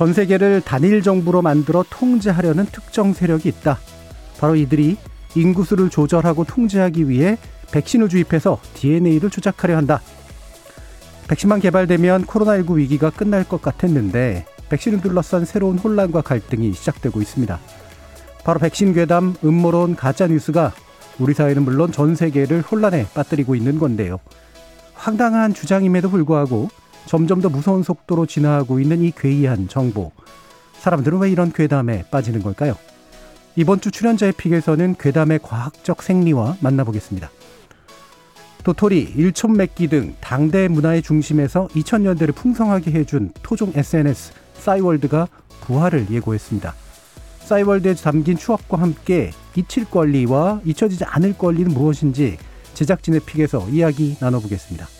전 세계를 단일 정부로 만들어 통제하려는 특정 세력이 있다. 바로 이들이 인구수를 조절하고 통제하기 위해 백신을 주입해서 DNA를 조작하려 한다. 백신만 개발되면 코로나19 위기가 끝날 것 같았는데 백신을 둘러싼 새로운 혼란과 갈등이 시작되고 있습니다. 바로 백신 괴담, 음모론, 가짜 뉴스가 우리 사회는 물론 전 세계를 혼란에 빠뜨리고 있는 건데요. 황당한 주장임에도 불구하고 점점 더 무서운 속도로 진화하고 있는 이 괴이한 정보. 사람들은 왜 이런 괴담에 빠지는 걸까요? 이번 주 출연자의 픽에서는 괴담의 과학적 생리와 만나보겠습니다. 도토리, 일촌맥기 등 당대 문화의 중심에서 2000년대를 풍성하게 해준 토종 SNS 싸이월드가 부활을 예고했습니다. 싸이월드에 담긴 추억과 함께 잊힐 권리와 잊혀지지 않을 권리는 무엇인지 제작진의 픽에서 이야기 나눠보겠습니다.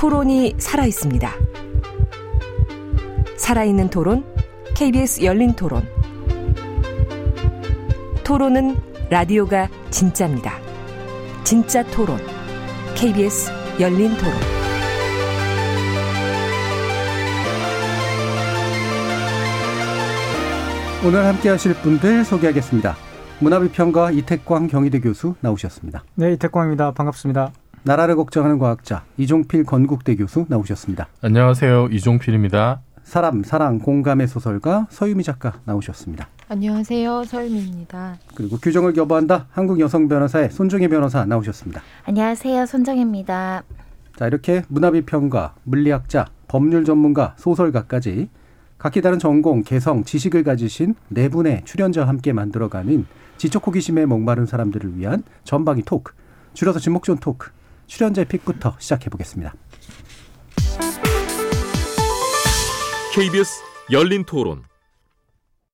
토론이 살아 있습니다. 살아있는 토론, KBS 열린 토론. 토론은 라디오가 진짜입니다. 진짜 토론, KBS 열린 토론. 오늘 함께 하실 분들 소개하겠습니다. 문화비평가 이태광 경희대 교수 나오셨습니다. 네, 이태광입니다. 반갑습니다. 나라를 걱정하는 과학자 이종필 건국대 교수 나오셨습니다. 안녕하세요. 이종필입니다. 사람, 사랑, 공감의 소설가 서유미 작가 나오셨습니다. 안녕하세요. 서유미입니다. 그리고 규정을 교보한다 한국 여성 변호사의 손정혜 변호사 나오셨습니다. 안녕하세요. 손정혜입니다. 자, 이렇게 문화비평가, 물리학자, 법률 전문가, 소설가까지 각기 다른 전공, 개성, 지식을 가지신 네 분의 출연자와 함께 만들어가는 지적 호기심에 목마른 사람들을 위한 전방위 토크, 줄여서 지목전 토크, 출연자의 pick부터 시작해 보겠습니다. KBS 열린 토론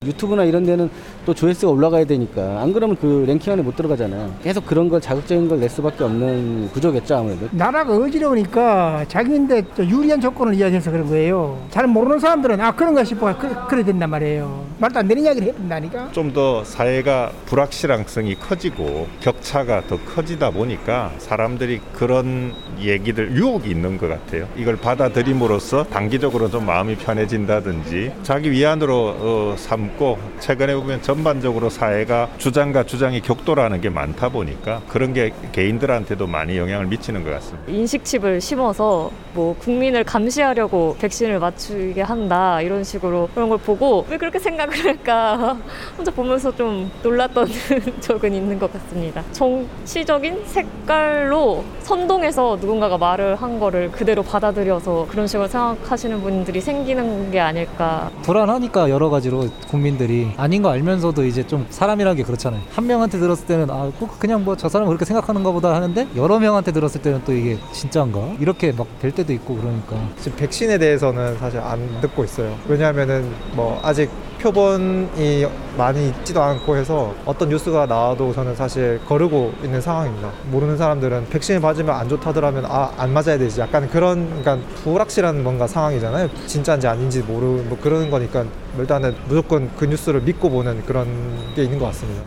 유튜브나 이런 데는 또 조회수가 올라가야 되니까 안 그러면 그 랭킹 안에 못 들어가잖아요. 계속 그런 걸 자극적인 걸 낼 수밖에 없는 구조겠죠 아무래도. 나라가 어지러우니까 자기한테 유리한 조건을 이야기해서 그런 거예요. 잘 모르는 사람들은 아 그런가 싶어 그, 그래 된단 말이에요. 말도 안 되는 이야기를 해야 된다니까. 좀 더 사회가 불확실성이 커지고 격차가 더 커지다 보니까 사람들이 그런 얘기들 유혹이 있는 것 같아요. 이걸 받아들임으로써 단기적으로 좀 마음이 편해진다든지 자기 위안으로 어, 삼고 최근에 보면 전반적으로 사회가 주장과 주장이 격돌하는 게 많다 보니까 그런 게 개인들한테도 많이 영향을 미치는 것 같습니다. 인식칩을 심어서 뭐 국민을 감시하려고 백신을 맞추게 한다 이런 식으로 그런 걸 보고 왜 그렇게 생각을 할까 혼자 보면서 좀 놀랐던 적은 있는 것 같습니다. 정치적인 색깔로 선동해서 누군가가 말을 한 거를 그대로 받아들여서 그런 식으로 생각하시는 분들이 생기는 게 아닐까. 불안하니까 여러 가지로 국민들이 아닌 거 알면서도 이제 좀 사람이라는 게 그렇잖아요. 한 명한테 들었을 때는 아, 꼭 그냥 뭐 저 사람은 그렇게 생각하는가 보다 하는데 여러 명한테 들었을 때는 또 이게 진짜인가? 이렇게 막 될 때도 있고 그러니까. 지금 백신에 대해서는 사실 안 듣고 있어요. 왜냐하면은 뭐 아직 표본이 많이 있지도 않고 해서 어떤 뉴스가 나와도 저는 사실 거르고 있는 상황입니다. 모르는 사람들은 백신을 맞으면 안 좋다더라면 아, 안 맞아야 되지. 약간 그런, 그러니까 불확실한 뭔가 상황이잖아요. 진짜인지 아닌지 모르는 뭐 그런 거니까 일단은 무조건 그 뉴스를 믿고 보는 그런 게 있는 것 같습니다.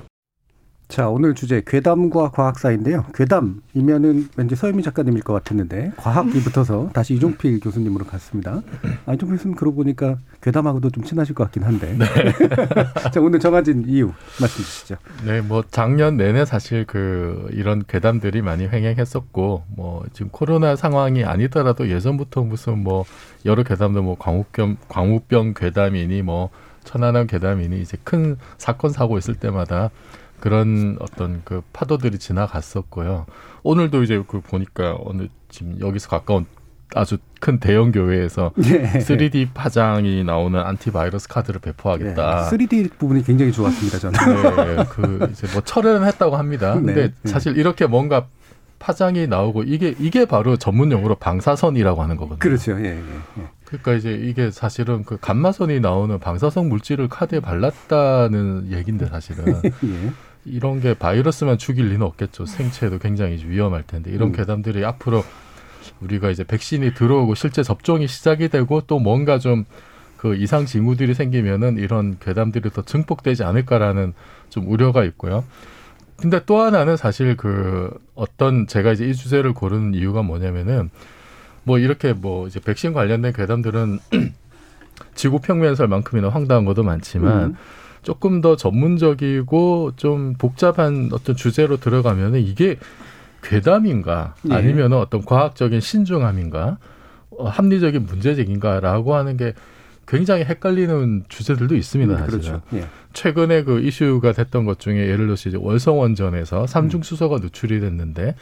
자, 오늘 주제 괴담과 과학사인데요. 괴담이면은 왠지 서유미 작가님일 것 같았는데 과학이 붙어서 다시 이종필 교수님으로 갔습니다. 아, 이종필 교수님 그러고 보니까 괴담하고도 좀 친하실 것 같긴 한데. 네. 자, 오늘 정해진 이유 말씀 주시죠. 네, 뭐 작년 내내 사실 그 이런 괴담들이 많이 횡행했었고 뭐 지금 코로나 상황이 아니더라도 예전부터 무슨 뭐 여러 괴담도 뭐 광우병 광우병 괴담이니 뭐 천안함 괴담이니 이제 큰 사건 사고 있을 때마다 그런 어떤 그 파도들이 지나갔었고요. 오늘도 이제 그 보니까 어느 지금 여기서 가까운 아주 큰 대형 교회에서 네. 3D 파장이 나오는 안티바이러스 카드를 배포하겠다. 3D 부분이 굉장히 좋았습니다, 저는. 네, 그 이제 뭐 철회는 했다고 합니다. 근데 네, 네. 사실 이렇게 뭔가 파장이 나오고 이게 이게 바로 전문 용어로 방사선이라고 하는 거거든요. 그렇죠. 예, 예, 예. 그러니까 이제 이게 사실은 그 감마선이 나오는 방사성 물질을 카드에 발랐다는 얘긴데 사실은 예. 이런 게 바이러스만 죽일 리는 없겠죠. 생체에도 굉장히 위험할 텐데 이런 음. 괴담들이 앞으로 우리가 이제 백신이 들어오고 실제 접종이 시작이 되고 또 뭔가 좀 그 이상 징후들이 생기면은 이런 괴담들이 더 증폭되지 않을까라는 좀 우려가 있고요. 근데 또 하나는 사실 그 어떤 제가 이제 이 주제를 고르는 이유가 뭐냐면은 뭐 이렇게 뭐 이제 백신 관련된 괴담들은 지구 평면설만큼이나 황당한 것도 많지만 음. 조금 더 전문적이고 좀 복잡한 어떤 주제로 들어가면은 이게 괴담인가 예. 아니면 어떤 과학적인 신중함인가 어, 합리적인 문제제기인가라고 하는 게 굉장히 헷갈리는 주제들도 있습니다. 음, 사실은. 그렇죠. 예. 최근에 그 이슈가 됐던 것 중에 예를 들어서 이제 월성원전에서 삼중 수소가 누출이 됐는데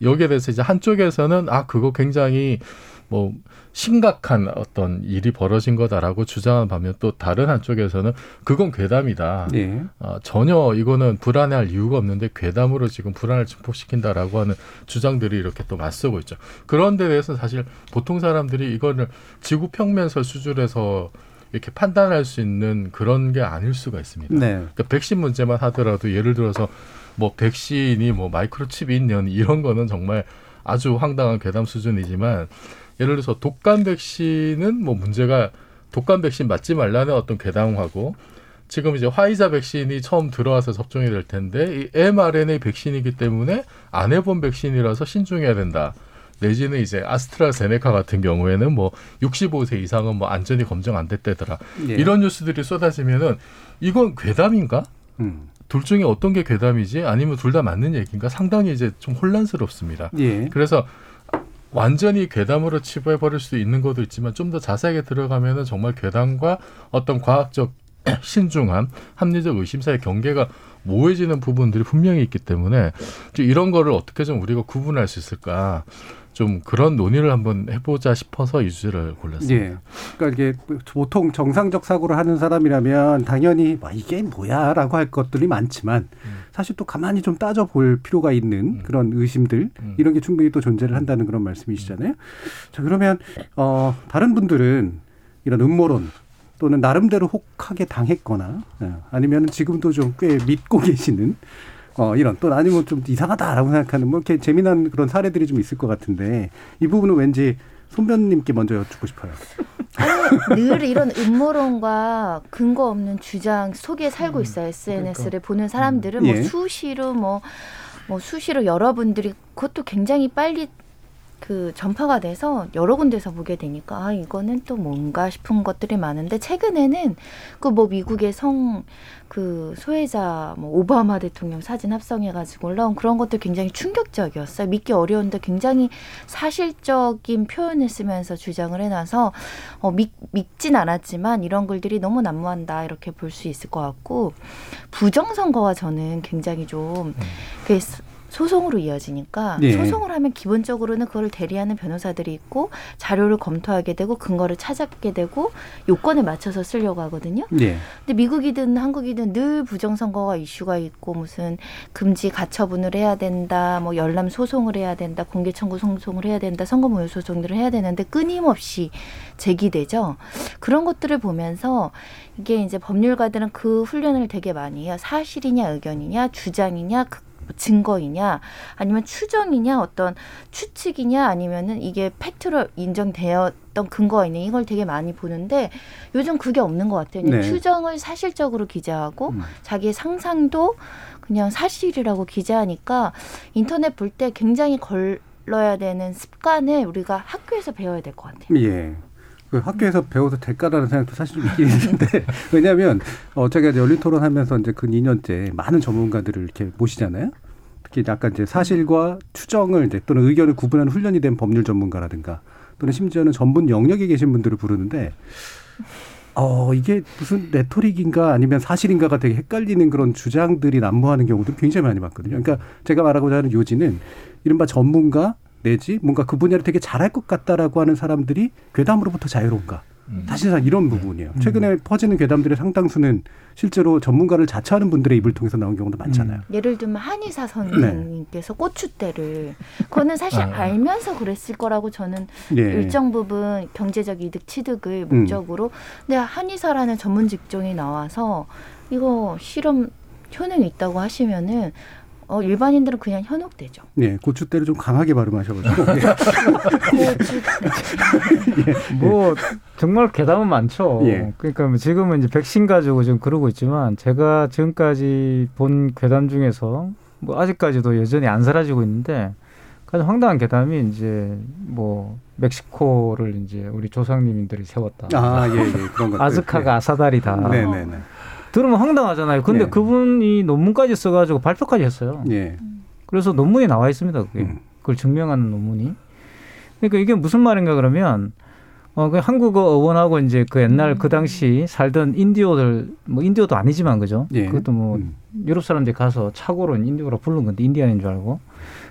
여기에 대해서 이제 한쪽에서는 아 그거 굉장히 뭐 심각한 어떤 일이 벌어진 거다라고 주장하는 반면 또 다른 한쪽에서는 그건 괴담이다. 예. 아, 전혀 이거는 불안해할 이유가 없는데 괴담으로 지금 불안을 증폭시킨다라고 하는 주장들이 이렇게 또 맞서고 있죠. 그런 데 대해서 사실 보통 사람들이 이거를 지구 평면설 수준에서 이렇게 판단할 수 있는 그런 게 아닐 수가 있습니다. 네. 그러니까 백신 문제만 하더라도 예를 들어서 뭐 백신이 뭐 마이크로칩이 있는 이런 거는 정말 아주 황당한 괴담 수준이지만 예를 들어서 독감 백신은 뭐 문제가 독감 백신 맞지 말라는 어떤 괴담하고 지금 이제 화이자 백신이 처음 들어와서 접종이 될 텐데 이 mRNA 백신이기 때문에 안 해본 백신이라서 신중해야 된다. 내지는 이제 아스트라제네카 같은 경우에는 뭐 65세 이상은 뭐 안전이 검증 안 됐다더라. 예. 이런 뉴스들이 쏟아지면은 이건 괴담인가? 음. 둘 중에 어떤 게 괴담이지? 아니면 둘 다 맞는 얘기인가? 상당히 이제 좀 혼란스럽습니다. 예. 그래서 완전히 괴담으로 치부해 버릴 수 있는 것도 있지만 좀 더 자세하게 들어가면은 정말 괴담과 어떤 과학적 신중함, 합리적 의심 사이의 경계가 모호해지는 부분들이 분명히 있기 때문에 좀 이런 거를 어떻게 좀 우리가 구분할 수 있을까? 좀 그런 논의를 한번 해보자 싶어서 이 주제를 골랐습니다. 예. 그러니까 이게 보통 정상적 사고를 하는 사람이라면 당연히 뭐 이게 뭐야라고 할 것들이 많지만 사실 또 가만히 좀 따져 볼 필요가 있는 그런 의심들 이런 게 충분히 또 존재를 한다는 그런 말씀이시잖아요. 자 그러면 어 다른 분들은 이런 음모론 또는 나름대로 혹하게 당했거나 예, 아니면 지금도 좀 꽤 믿고 계시는 어, 이런 또 아니면 좀 이상하다라고 생각하는 뭐 이렇게 재미난 그런 사례들이 좀 있을 것 같은데 이 부분은 왠지 손변님께 먼저 여쭙고 싶어요. 늘 이런 음모론과 근거 없는 주장 속에 살고 있어요. SNS를 보는 사람들은 뭐 예. 수시로 뭐, 뭐 수시로 여러분들이 그것도 굉장히 빨리 그 전파가 돼서 여러 군데서 보게 되니까 아 이거는 또 뭔가 싶은 것들이 많은데 최근에는 그 뭐 미국의 성 그 소외자 뭐 오바마 대통령 사진 합성해 가지고 올라온 그런 것들 굉장히 충격적이었어요. 믿기 어려운데 굉장히 사실적인 표현을 쓰면서 주장을 해놔서 어, 믿, 믿진 않았지만 이런 글들이 너무 난무한다 이렇게 볼 수 있을 것 같고 부정선거와 저는 굉장히 좀 그게 소송으로 이어지니까 예. 소송을 하면 기본적으로는 그걸 대리하는 변호사들이 있고 자료를 검토하게 되고 근거를 찾게 되고 요건에 맞춰서 쓰려고 하거든요. 예. 근데 미국이든 한국이든 늘 부정선거가 이슈가 있고 무슨 금지 가처분을 해야 된다, 뭐 열람 소송을 해야 된다, 공개 청구 소송을 해야 된다, 선거무효 소송들을 해야 되는데 끊임없이 제기되죠. 그런 것들을 보면서 이게 이제 법률가들은 그 훈련을 되게 많이 해요. 사실이냐 의견이냐 주장이냐 그 증거이냐 아니면 추정이냐 어떤 추측이냐 아니면은 이게 팩트로 인정되었던 근거가 있는 이걸 되게 많이 보는데 요즘 그게 없는 것 같아요. 네. 추정을 사실적으로 기재하고 음. 자기의 상상도 그냥 사실이라고 기재하니까 인터넷 볼 때 굉장히 걸러야 되는 습관을 우리가 학교에서 배워야 될 것 같아요. 예. 그 학교에서 배워도 될까라는 생각도 사실 좀 있긴 있는데 왜냐하면 어 제가 이제 열린 토론하면서 이제 근 2년째 많은 전문가들을 이렇게 모시잖아요. 특히 약간 이제 사실과 추정을 이제 또는 의견을 구분하는 훈련이 된 법률 전문가라든가 또는 심지어는 전문 영역에 계신 분들을 부르는데 어, 이게 무슨 레토릭인가 아니면 사실인가가 되게 헷갈리는 그런 주장들이 난무하는 경우도 굉장히 많이 봤거든요. 그러니까 제가 말하고자 하는 요지는 이른바 전문가 내지 뭔가 그 분야를 되게 잘할 것 같다라고 하는 사람들이 괴담으로부터 자유로운가. 사실상 이런 부분이에요. 최근에 퍼지는 괴담들의 상당수는 실제로 전문가를 자처하는 분들의 입을 통해서 나온 경우도 많잖아요. 예를 들면 한의사 선생님께서 고추대를 그거는 사실 아. 알면서 그랬을 거라고 저는 예. 일정 부분 경제적 이득 취득을 음. 목적으로 근데 한의사라는 전문 직종이 나와서 이거 실험 효능이 있다고 하시면은 어, 일반인들은 그냥 현혹되죠. 예, 고추대를 좀 강하게 발음하셔가지고. 뭐 정말 괴담은 많죠. 예. 그러니까 뭐 지금은 이제 백신 가지고 지금 그러고 있지만 제가 지금까지 본 괴담 중에서 뭐 아직까지도 여전히 안 사라지고 있는데 가장 황당한 괴담이 이제 뭐 멕시코를 이제 우리 조상님들이 세웠다. 아, 예, 예. 그런 것들. 아즈카가 예. 아사달이다. 네 네 네. 들으면 황당하잖아요. 근데 네. 그분이 논문까지 써가지고 발표까지 했어요. 예. 그래서 논문이 나와 있습니다. 그게 그걸 증명하는 논문이. 그러니까 이게 무슨 말인가 그러면 어, 그 한국어 어원하고 이제 그 옛날 그 당시 살던 인디오들 뭐 인디오도 아니지만 그죠? 예. 그것도 뭐 유럽 사람들이 가서 착오로 인디오로 부른 건데 인디안인 줄 알고.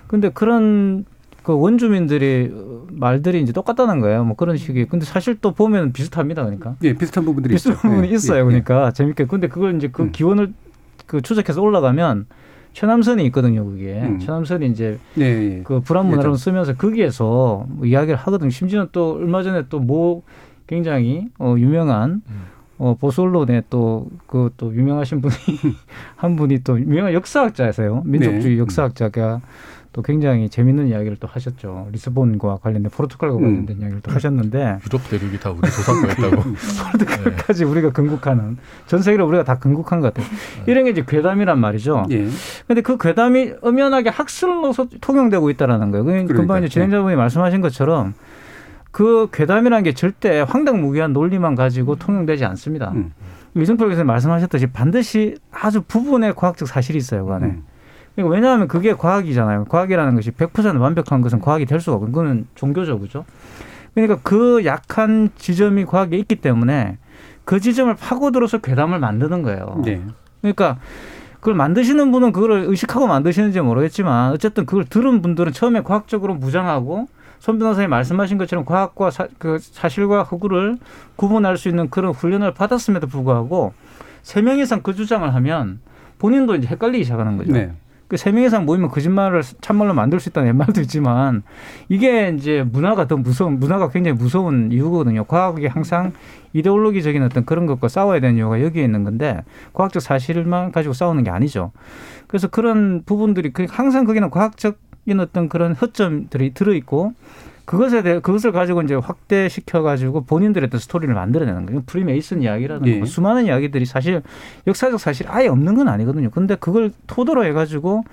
근데 그런 그 원주민들의 어, 말들이 이제 똑같다는 거예요. 뭐 그런 식의. 근데 사실 또 보면 비슷합니다. 그러니까. 예, 비슷한 부분들이 비슷한 있죠. 부분이 예, 있어요. 예, 음. 그러니까 재밌게. 근데 그걸 이제 그 기원을 그 추적해서 올라가면 최남선이 있거든요. 그게 음. 최남선이 이제 예, 예. 그 불안 문화를. 쓰면서 거기에서 뭐 이야기를 하거든요. 심지어 또 얼마 전에 또 뭐 굉장히 어 유명한 어 보수 언론에 또 그 또 유명하신 분이 한 분이 또 유명한 역사학자세요. 민족주의 네. 역사학자가 또 굉장히 재밌는 이야기를 또 하셨죠. 리스본과 관련된 포르투갈과 음. 관련된 이야기를 또 하셨는데 유럽 대륙이 다 우리 조상 거였다고. 포르투갈까지 우리가 건국하는 전 세계로 우리가 다 건국한 것 같아요. 이런 게 이제 괴담이란 말이죠. 예. 근데 그 괴담이 엄연하게 학술로서 통용되고 있다라는 거예요. 그러니까 금방. 이제 진행자분이 말씀하신 것처럼 그 괴담이라는 게 절대 황당무계한 논리만 가지고 통용되지 않습니다. 음. 이승철 교수님 말씀하셨듯이 반드시 아주 부분의 과학적 사실이 있어요, 그 안에. 음. 그러니까 왜냐하면 그게 과학이잖아요. 과학이라는 것이 100% 완벽한 것은 과학이 될 수가 없고, 그거는 종교죠, 그죠? 그러니까 그 약한 지점이 과학에 있기 때문에 그 지점을 파고들어서 괴담을 만드는 거예요. 예. 그러니까 그걸 만드시는 분은 그걸 의식하고 만드시는지 모르겠지만 어쨌든 그걸 들은 분들은 처음에 과학적으로 무장하고 손 변호사님 말씀하신 것처럼 과학과 사, 그 사실과 허구를 구분할 수 있는 그런 훈련을 받았음에도 불구하고 세 명 이상 그 주장을 하면 본인도 이제 헷갈리기 시작하는 거죠. 네. 그세명 이상 모이면 거짓말을 참말로 만들 수 있다는 옛말도 있지만 이게 이제 문화가 더 무서운 문화가 굉장히 무서운 이유거든요. 과학이 항상 이데올로기적인 어떤 그런 것과 싸워야 되는 이유가 여기에 있는 건데 과학적 사실만 가지고 싸우는 게 아니죠. 그래서 그런 부분들이 그 항상 거기는 과학적인 어떤 그런 허점들이 들어 있고 그것에 대해 그것을 가지고 이제 확대시켜 가지고 본인들의 어떤 스토리를 만들어내는 거예요. 프리메이슨 이야기라는 예. 거 수많은 이야기들이 사실 역사적 사실이 아예 없는 건 아니거든요. 근데 그걸 토대로 해가지고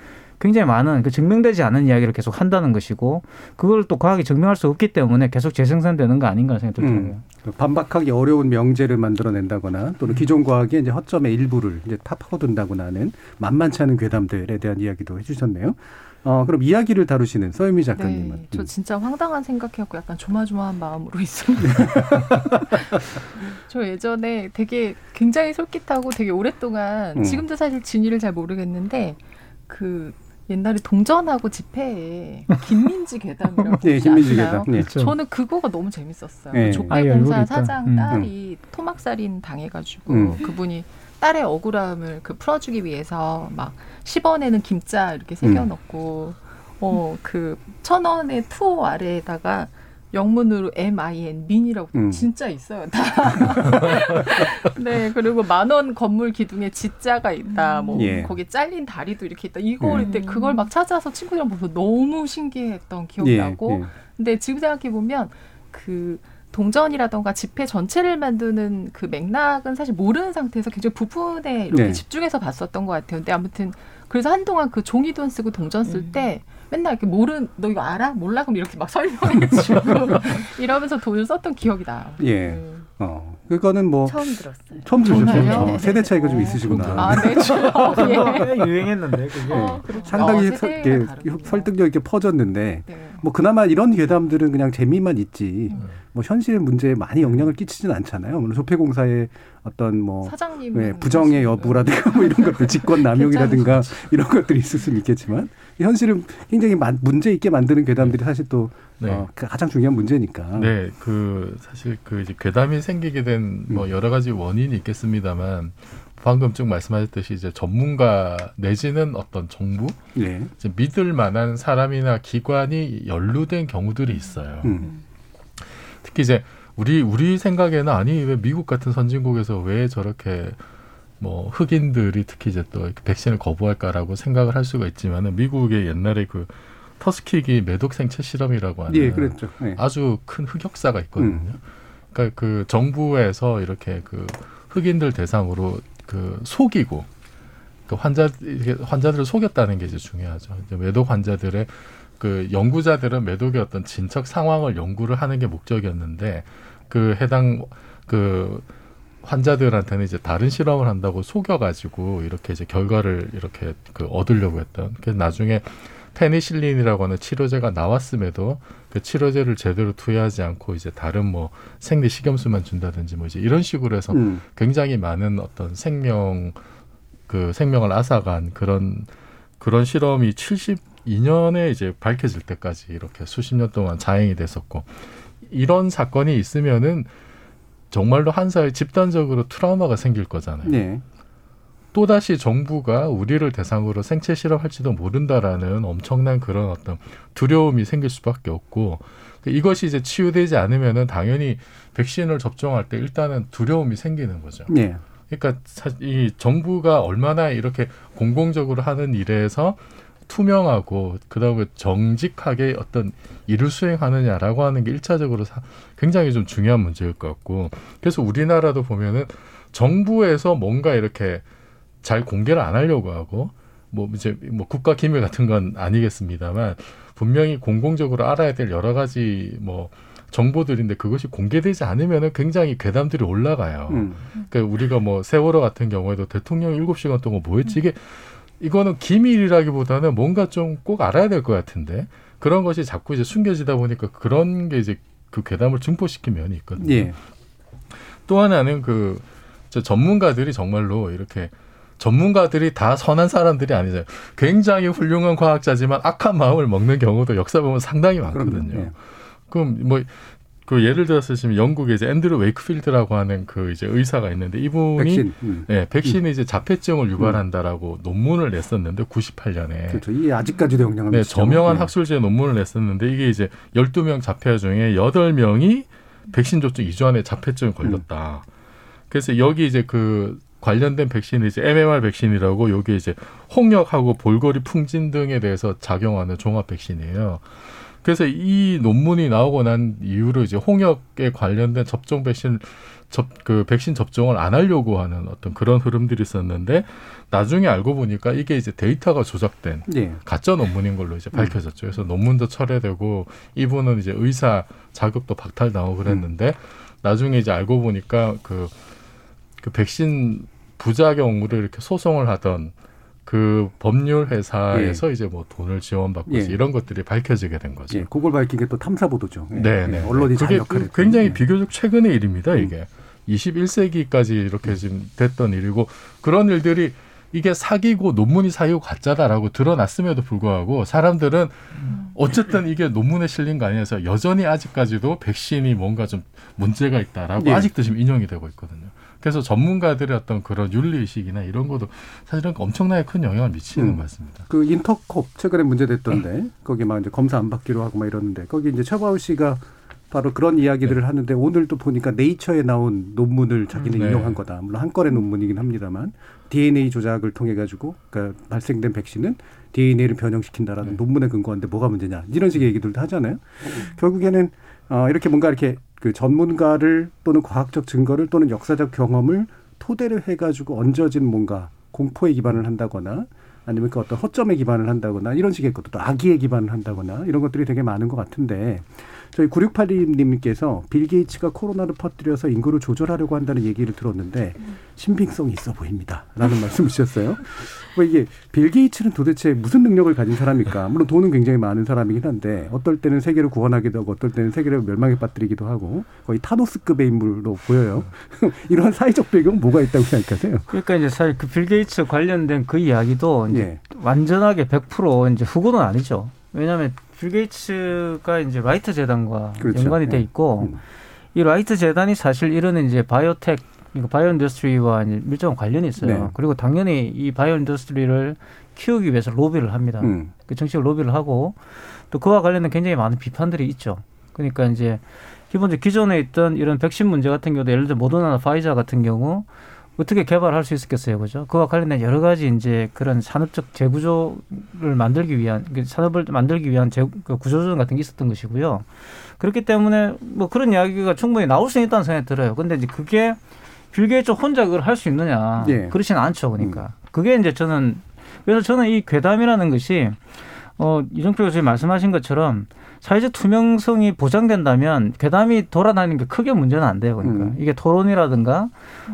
굉장히 많은 그 증명되지 않은 이야기를 계속 한다는 것이고 그걸 또 과학이 증명할 수 없기 때문에 계속 재생산되는 거 아닌가 생각이 들더라고요. 음. 그 반박하기 어려운 명제를 만들어낸다거나 또는 기존 과학의 이제 허점의 일부를 이제 파파고든다거나 하는 만만치 않은 괴담들에 대한 이야기도 해주셨네요. 어, 그럼 이야기를 다루시는 서유미 작가님은. 네, 저 음. 진짜 황당한 생각해갖고 약간 조마조마한 마음으로 있습니다. 저 예전에 되게 굉장히 솔깃하고 되게 오랫동안 음. 지금도 사실 진위를 잘 모르겠는데 그 옛날에 동전하고 집회에 김민지 괴담이라고 예, 혹시 김민지. 예. 그렇죠. 저는 그거가 너무 재밌었어요. 예. 족배 아, 예, 얼굴이 공사 있다. 사장 음. 딸이 토막살인 당해가지고 음. 그분이 딸의 억울함을 그 풀어주기 위해서 막 10원에는 김자 이렇게 새겨넣고 어그 천 원의 투어 아래에다가 영문으로 M I N 민이라고 음. 진짜 있어요 다. 네 그리고 만원 건물 기둥에 지자가 있다. 뭐 예. 거기 잘린 다리도 이렇게 있다. 이거 예. 어릴 때 그걸 막 찾아서 친구들이랑 보면서 너무 신기했던 기억이 예, 나고 예. 근데 지금 생각해 보면 그 동전이라던가 지폐 전체를 만드는 그 맥락은 사실 모르는 상태에서 굉장히 부분에 이렇게 네. 집중해서 봤었던 것 같아요. 근데 아무튼 그래서 한동안 그 종이돈 쓰고 동전 쓸 음. 때 맨날 이렇게 모르는 너 이거 알아? 몰라? 그럼 이렇게 막 설명해주고 이러면서 돈을 썼던 기억이 나요. 예. 어, 그거는 뭐 처음 들었어요. 처음. 정말요? 어, 세대 차이가 좀 있으시구나. 아, 네, 저, 예. 유행했는데 그게 어, 그렇죠. 상당히 어, 서-. 설득력 있게 퍼졌는데 네. 뭐 그나마 이런 괴담들은 그냥 재미만 있지. 뭐 현실 문제에 많이 영향을 끼치진 않잖아요. 물론 조폐공사의 어떤 뭐 예, 부정의 여부라든가 뭐 이런 것들 직권 남용이라든가 이런 것들이 있을 수는 있겠지만 현실은 굉장히 만- 문제 있게 만드는 괴담들이 사실 또 네. 어, 그 가장 중요한 문제니까. 네, 그 사실 그 이제 괴담이 생기게 된 뭐 여러 가지 원인이 있겠습니다만 방금 쭉 말씀하셨듯이 이제 전문가 내지는 어떤 정부 예. 이제 믿을 만한 사람이나 기관이 연루된 경우들이 있어요. 음. 특히 이제 우리 우리 생각에는 아니 왜 미국 같은 선진국에서 왜 저렇게 뭐 흑인들이 특히 이제 또 백신을 거부할까라고 생각을 할 수가 있지만은 미국의 옛날에 그 터스키기 매독 생체 실험이라고 하는 예, 그랬죠. 예. 아주 큰 흑역사가 있거든요. 음. 그러니까 그 정부에서 이렇게 그 흑인들 대상으로 그 속이고 그 환자 환자들을 속였다는 게 이제 중요하죠. 이제 매독 환자들의 그 연구자들은 매독의 어떤 진척 상황을 연구를 하는 게 목적이었는데 그 해당 그 환자들한테는 이제 다른 실험을 한다고 속여가지고 이렇게 이제 결과를 이렇게 그 얻으려고 했던. 그래서 나중에 페니실린이라고 하는 치료제가 나왔음에도 그 치료제를 제대로 투여하지 않고 이제 다른 뭐 생리 식염수만 준다든지 뭐 이제 이런 식으로 해서 음. 굉장히 많은 어떤 생명 그 생명을 앗아간 그런 그런 실험이 72년에 이제 밝혀질 때까지 이렇게 수십 년 동안 자행이 됐었고 이런 사건이 있으면은 정말로 한 사회 집단적으로 트라우마가 생길 거잖아요. 네. 또다시 정부가 우리를 대상으로 생체 실험할지도 모른다라는 엄청난 그런 어떤 두려움이 생길 수밖에 없고 이것이 이제 치유되지 않으면은 당연히 백신을 접종할 때 일단은 두려움이 생기는 거죠. 네. 그러니까 사- 이 정부가 얼마나 이렇게 공공적으로 하는 일에서 투명하고 그다음에 정직하게 어떤 일을 수행하느냐라고 하는 게 일차적으로 사- 굉장히 좀 중요한 문제일 것 같고 그래서 우리나라도 보면은 정부에서 뭔가 이렇게 잘 공개를 안 하려고 하고 뭐 이제 뭐 국가 기밀 같은 건 아니겠습니다만 분명히 공공적으로 알아야 될 여러 가지 뭐 정보들인데 그것이 공개되지 않으면은 굉장히 괴담들이 올라가요. 음. 그러니까 우리가 뭐 세월호 같은 경우에도 대통령 일곱 시간 동안 뭐 했지 이게 이거는 기밀이라기보다는 뭔가 좀 꼭 알아야 될 것 같은데 그런 것이 자꾸 이제 숨겨지다 보니까 그런 게 이제 그 괴담을 증폭시킨 면이 있거든요. 예. 또 하나는 그저 전문가들이 정말로 이렇게 전문가들이 다 선한 사람들이 아니잖아요. 굉장히 훌륭한 과학자지만 악한 마음을 먹는 경우도 역사 보면 상당히 많거든요. 그럼요. 예. 그럼 뭐 그 예를 들어서 지금 영국에 이제 앤드루 웨이크필드라고 하는 그 이제 의사가 있는데 이분이 백신, 음. 예, 백신이 이제 자폐증을 유발한다라고 논문을 냈었는데 98년에 그렇죠. 이게 아직까지도 영향을 네, 미치죠. 저명한 예. 학술지에 논문을 냈었는데 이게 이제 12명 자폐아 중에 8명이 백신 접종 2주 안에 자폐증을 걸렸다. 그래서 여기 이제 그 관련된 백신이 이제 MMR 백신이라고 여기 이제 홍역하고 볼거리 풍진 등에 대해서 작용하는 종합 백신이에요. 그래서 이 논문이 나오고 난 이후로 이제 홍역에 관련된 접종 백신 접 그 백신 접종을 안 하려고 하는 어떤 그런 흐름들이 있었는데 나중에 알고 보니까 이게 이제 데이터가 조작된 예. 가짜 논문인 걸로 이제 밝혀졌죠. 그래서 논문도 철회되고 이분은 이제 의사 자격도 박탈당하고 그랬는데 나중에 이제 알고 보니까 그, 그 백신 부작용으로 이렇게 소송을 하던 그 법률 회사에서 이제 뭐 돈을 지원받고 예. 이런 것들이 밝혀지게 된 거죠. 예, 그걸 밝힌 게 또 탐사 보도죠. 예. 네, 예, 네. 언론이 잘 그게 역할을 굉장히. 예. 비교적 최근의 일입니다. 이게 21세기까지 이렇게 지금 됐던 일이고 그런 일들이 이게 사기고 논문이 사기고 가짜다라고 드러났음에도 불구하고 사람들은 어쨌든 이게 논문에 실린 거 아니어서 여전히 아직까지도 백신이 뭔가 좀 문제가 있다라고 예. 아직도 지금 인용이 되고 있거든요. 그래서 전문가들의 어떤 그런 윤리 의식이나 이런 것도 사실은 엄청나게 큰 영향을 미치는 음. 것 같습니다. 그 인터콥 최근에 문제됐던데 거기 막 이제 검사 안 받기로 하고 막 이러는데 거기 이제 최바우 씨가 바로 그런 이야기들을 네. 하는데 오늘도 보니까 네이처에 나온 논문을 자기는 네. 인용한 거다. 물론 한 건의 논문이긴 합니다만 DNA 조작을 통해 가지고 그러니까 발생된 백신은 DNA를 변형시킨다라는 네. 논문에 근거한데 뭐가 문제냐 이런 식의 얘기들도 하잖아요. 결국에는 어, 이렇게 뭔가 이렇게 그 전문가를 또는 과학적 증거를 또는 역사적 경험을 토대로 해가지고 얹어진 뭔가 공포에 기반을 한다거나 아니면 그 어떤 허점에 기반을 한다거나 이런 식의 것도 또 악의에 기반을 한다거나 이런 것들이 되게 많은 것 같은데 저희 9682님께서 빌 게이츠가 코로나를 퍼뜨려서 인구를 조절하려고 한다는 얘기를 들었는데 신빙성이 있어 보입니다. 라는 말씀 주셨어요. 뭐 이게 빌 게이츠는 도대체 무슨 능력을 가진 사람입니까? 물론 돈은 굉장히 많은 사람이긴 한데 어떨 때는 세계를 구원하기도 하고 어떨 때는 세계를 멸망에 빠뜨리기도 하고 거의 타노스급의 인물로 보여요. 이런 사회적 배경 뭐가 있다고 생각하세요? 그러니까 이제 사실 그 빌 게이츠 관련된 그 이야기도 이제 예. 완전하게 100% 이제 허구는 아니죠. 왜냐하면 빌 게이츠가 이제 라이트 재단과 그렇죠. 연관이 돼 예. 있고 이 라이트 재단이 사실 이런 이제 바이오텍 그러니까 바이오 industry와 이제 밀접한 관련이 있어요. 네. 그리고 당연히 이 바이오 industry를 키우기 위해서 로비를 합니다. 음. 그 정식 로비를 하고 또 그와 관련된 굉장히 많은 비판들이 있죠. 그러니까 이제 기본적으로 기존에 있던 이런 백신 문제 같은 경우도 예를 들어 모더나나 화이자 같은 경우 어떻게 개발할 수 있었겠어요, 그죠? 그와 관련된 여러 가지 이제 그런 산업적 재구조를 만들기 위한 그 산업을 만들기 위한 재, 그 구조조정 같은 게 있었던 것이고요. 그렇기 때문에 뭐 그런 이야기가 충분히 나올 수 있다는 생각이 들어요. 근데 이제 그게 빌 게이츠 혼자 그걸 할 수 있느냐? 예. 그렇지는 않죠, 그러니까 그게 이제 저는 그래서 저는 이 괴담이라는 것이 어 이정표 교수님 말씀하신 것처럼 사회적 투명성이 보장된다면 괴담이 돌아다니는 게 크게 문제는 안 돼요. 그러니까 음. 이게 토론이라든가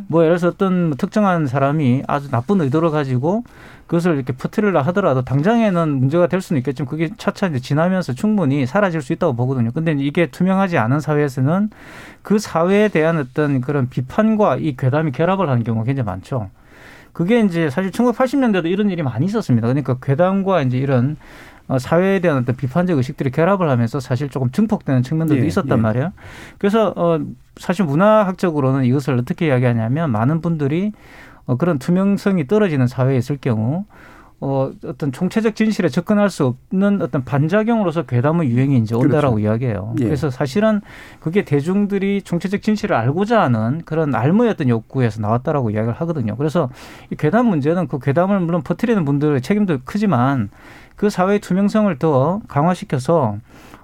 뭐 예를 들어서 어떤 특정한 사람이 아주 나쁜 의도를 가지고 그것을 이렇게 퍼뜨리려 하더라도 당장에는 문제가 될 수는 있겠지만 그게 차차 이제 지나면서 충분히 사라질 수 있다고 보거든요. 근데 이게 투명하지 않은 사회에서는 그 사회에 대한 어떤 그런 비판과 이 괴담이 결합을 하는 경우가 굉장히 많죠. 그게 이제 사실 1980년대도 이런 일이 많이 있었습니다. 그러니까 괴담과 이제 이런 어, 사회에 대한 어떤 비판적 의식들이 결합을 하면서 사실 조금 증폭되는 측면들도 예, 있었단 예. 말이에요. 그래서 어, 사실 문화학적으로는 이것을 어떻게 이야기하냐면 많은 분들이 어, 그런 투명성이 떨어지는 사회에 있을 경우 어, 어떤 총체적 진실에 접근할 수 없는 어떤 반작용으로서 괴담의 유행이 이제 온다라고 그렇죠. 이야기해요. 예. 그래서 사실은 그게 대중들이 총체적 진실을 알고자 하는 그런 알무의 어떤 욕구에서 나왔다라고 이야기를 하거든요. 그래서 이 괴담 문제는 그 괴담을 물론 퍼뜨리는 분들의 책임도 크지만 그 사회의 투명성을 더 강화시켜서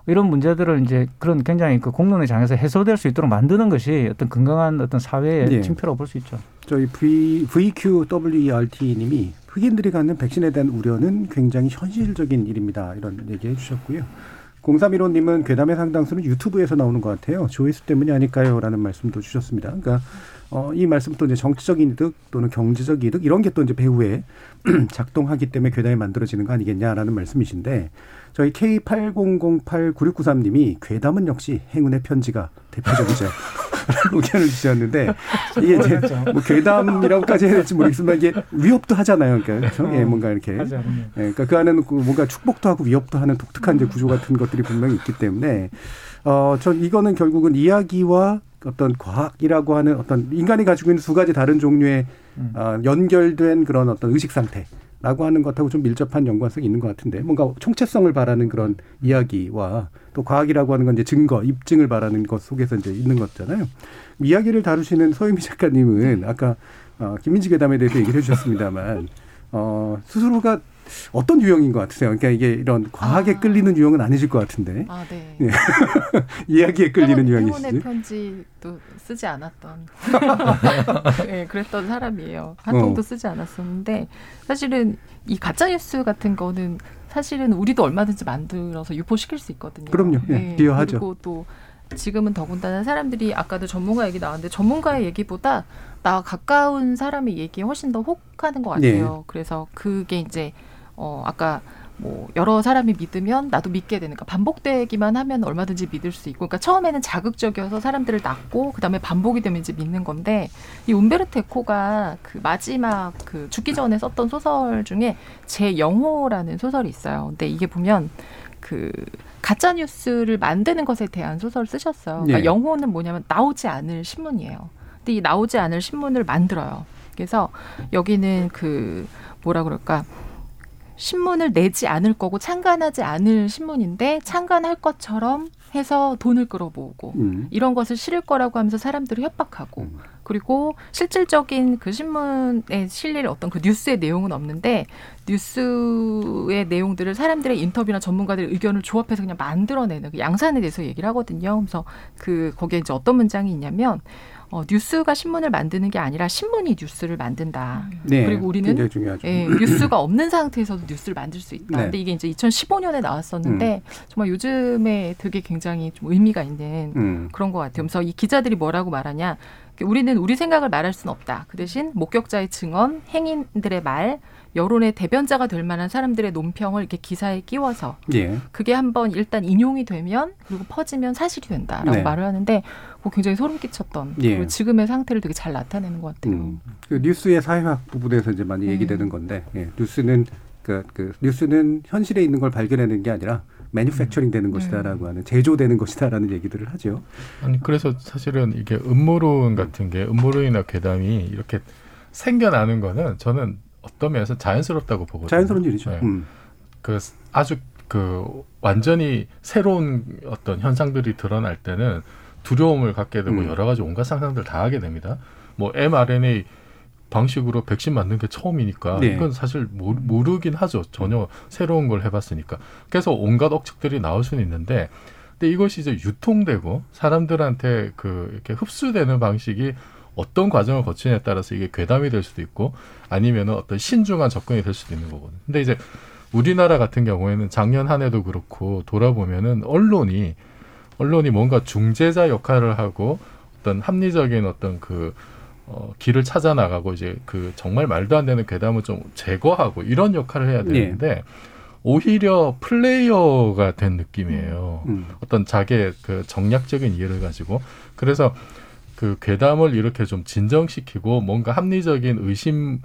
이런 문제들을 이제 그런 굉장히 그 공론의 장에서 해소될 수 있도록 만드는 것이 어떤 건강한 어떤 사회의 예. 징표라고 볼 수 있죠. 저희 V, VQWERT님이 흑인들이 갖는 백신에 대한 우려는 굉장히 현실적인 일입니다. 이런 얘기 해 주셨고요. 0315님은 괴담의 상당수는 유튜브에서 나오는 것 같아요. 조회수 때문이 아닐까요? 라는 말씀도 주셨습니다. 그러니까 어, 이 말씀도 이제 정치적인 이득 또는 경제적 이득 이런 게 또 이제 배후에 작동하기 때문에 괴담이 만들어지는 거 아니겠냐라는 말씀이신데 저희 K80089693님이 괴담은 역시 행운의 편지가 대표적이죠. 라고 의견을 주셨는데 이게 이제 뭐 괴담이라고까지 해야 될지 모르겠지만 이게 위협도 하잖아요. 그러니까 그렇죠? 예, 뭔가 이렇게. 예, 그러니까 그 안에는 그 뭔가 축복도 하고 위협도 하는 독특한 이제 구조 같은 것들이 분명히 있기 때문에 어, 전 이거는 결국은 이야기와 어떤 과학이라고 하는 어떤 인간이 가지고 있는 두 가지 다른 종류의 어, 연결된 그런 어떤 의식 상태 라고 하는 것하고 좀 밀접한 연관성이 있는 것 같은데 뭔가 총체성을 바라는 그런 이야기와 또 과학이라고 하는 건 이제 증거, 입증을 바라는 것 속에서 이제 있는 거잖아요. 이야기를 다루시는 서유미 작가님은 아까 어, 김민지 괴담에 대해서 얘기를 해주셨습니다만 어, 스스로가 어떤 유형인 것 같으세요? 그러니까 이게 이런 과학에 끌리는 유형은 아니실 것 같은데. 아, 네. 예. 이야기에 끌리는 유형이시지. 행운의 편지도 쓰지 않았던. 네, 그랬던 사람이에요. 한 어. 통도 쓰지 않았었는데 사실은 이 가짜 뉴스 같은 거는 사실은 우리도 얼마든지 만들어서 유포시킬 수 있거든요. 그럼요. 예, 비어하죠. 그리고 또 지금은 더군다나 사람들이 아까도 전문가 얘기 나왔는데 전문가의 얘기보다 나 가까운 사람의 얘기에 훨씬 더 혹하는 것 같아요. 예. 그래서 그게 이제 어 아까 뭐 여러 사람이 믿으면 나도 믿게 되니까 반복되기만 하면 얼마든지 믿을 수 있고 그러니까 처음에는 자극적이어서 사람들을 낳고 그다음에 반복이 되면 이제 믿는 건데 이 움베르토 에코가 그 마지막 그 죽기 전에 썼던 소설 중에 제 영호라는 소설이 있어요. 근데 이게 보면 그 가짜 뉴스를 만드는 것에 대한 소설을 쓰셨어요. 그러니까 예. 영호는 뭐냐면 나오지 않을 신문이에요. 근데 이 나오지 않을 신문을 만들어요. 그래서 여기는 그 뭐라 그럴까 신문을 내지 않을 거고 창간하지 않을 신문인데 창간할 것처럼 해서 돈을 끌어모으고 음. 이런 것을 실을 거라고 하면서 사람들을 협박하고 그리고 실질적인 그 신문에 실릴 어떤 그 뉴스의 내용은 없는데 뉴스의 내용들을 사람들의 인터뷰나 전문가들의 의견을 조합해서 그냥 만들어내는 그 양산에 대해서 얘기를 하거든요. 그래서 그 거기에 이제 어떤 문장이 있냐면 어, 뉴스가 신문을 만드는 게 아니라 신문이 뉴스를 만든다. 네, 그리고 우리는 굉장히 중요하죠. 예, 뉴스가 없는 상태에서도 뉴스를 만들 수 있다. 네. 근데 이게 이제 2015년에 나왔었는데 정말 요즘에 되게 굉장히 좀 의미가 있는 음. 그런 것 같아요. 그래서 이 기자들이 뭐라고 말하냐? 우리는 우리 생각을 말할 수는 없다. 그 대신 목격자의 증언, 행인들의 말, 여론의 대변자가 될 만한 사람들의 논평을 이렇게 기사에 끼워서 예. 그게 한번 일단 인용이 되면 그리고 퍼지면 사실이 된다라고 네. 말을 하는데 그거 굉장히 소름 끼쳤던 예. 그리고 지금의 상태를 되게 잘 나타내는 것 같아요. 음. 그 뉴스의 사회학 부분에서 이제 많이 네. 얘기되는 건데 예, 뉴스는 그, 그 뉴스는 현실에 있는 걸 발견하는 게 아니라 매뉴팩처링 되는 것이다라고 하는 제조되는 것이다라는 얘기들을 하죠. 아니 그래서 사실은 이게 음모론 같은 게 음모론이나 괴담이 이렇게 생겨나는 거는 저는 어떤 면에서 자연스럽다고 보거든요. 자연스러운 일이죠. 네. 음. 그 아주 그 완전히 새로운 어떤 현상들이 드러날 때는 두려움을 갖게 되고 음. 여러 가지 온갖 상상들 다 하게 됩니다. 뭐 mRNA 방식으로 백신 만든 게 처음이니까 네. 이건 사실 모르, 모르긴 하죠. 전혀 새로운 걸 해봤으니까. 그래서 온갖 억측들이 나올 수는 있는데, 근데 이것이 이제 유통되고 사람들한테 그 이렇게 흡수되는 방식이 어떤 과정을 거치냐에 따라서 이게 괴담이 될 수도 있고 아니면은 어떤 신중한 접근이 될 수도 있는 거거든요. 근데 이제 우리나라 같은 경우에는 작년 한 해도 그렇고 돌아보면은 언론이 언론이 뭔가 중재자 역할을 하고 어떤 합리적인 어떤 그 어, 길을 찾아 나가고 이제 그 정말 말도 안 되는 괴담을 좀 제거하고 이런 역할을 해야 되는데 오히려 플레이어가 된 느낌이에요. 음. 어떤 자기의 그 정략적인 이해를 가지고 그래서 그 괴담을 이렇게 좀 진정시키고 뭔가 합리적인 의심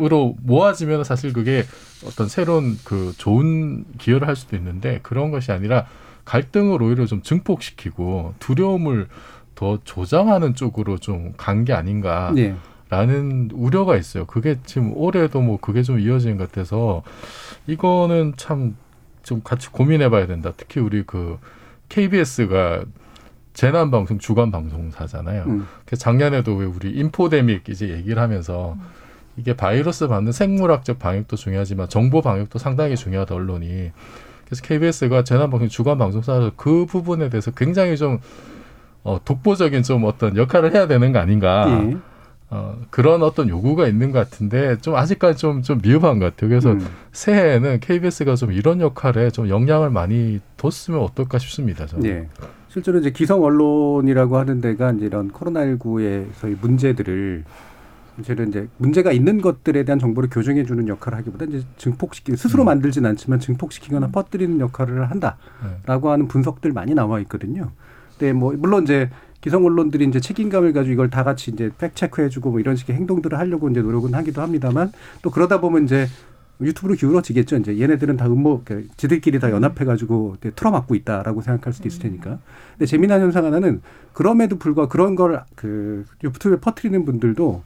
으로 모아지면 사실 그게 어떤 새로운 그 좋은 기여를 할 수도 있는데 그런 것이 아니라 갈등을 오히려 좀 증폭시키고 두려움을 더 조장하는 쪽으로 좀 간 게 아닌가. 예. 라는 우려가 있어요. 그게 지금 올해도 뭐 그게 좀 이어지는 것 같아서 이거는 참 좀 같이 고민해 봐야 된다. 특히 우리 그 KBS가 재난 방송 주간 방송사잖아요. 음. 그 작년에도 왜 우리 인포데믹 이제 얘기를 하면서 이게 바이러스 받는 생물학적 방역도 중요하지만 정보 방역도 상당히 중요하다 언론이. 그래서 KBS가 재난 방송 주간 방송사라서 그 부분에 대해서 굉장히 좀 어, 독보적인 좀 어떤 역할을 해야 되는 거 아닌가. 예. 어, 그런 어떤 요구가 있는 것 같은데 좀 아직까지 좀, 좀 미흡한 것 같아요. 그래서 음. 새해에는 KBS가 좀 이런 역할에 좀 영향을 많이 뒀으면 어떨까 싶습니다. 저는. 예. 실제로 이제 기성 언론이라고 하는 데가 이제 이런 코로나19에서의 문제들을 사실은 이제 문제가 있는 것들에 대한 정보를 교정해 주는 역할을 하기보다 이제 증폭시키고 스스로 음. 만들진 않지만 증폭시키거나 퍼뜨리는 역할을 한다라고 하는 분석들 많이 나와 있거든요. 근데 뭐 물론 이제 기성 언론들이 이제 책임감을 가지고 이걸 다 같이 이제 팩 체크해주고 뭐 이런 식의 행동들을 하려고 이제 노력은 하기도 합니다만 또 그러다 보면 이제 유튜브로 기울어지겠죠. 이제 얘네들은 다 음모, 그 지들끼리 다 연합해가지고 틀어막고 있다라고 생각할 수도 있을 테니까. 근데 재미난 현상 하나는 그럼에도 불구하고 그런 걸 그 유튜브에 퍼뜨리는 분들도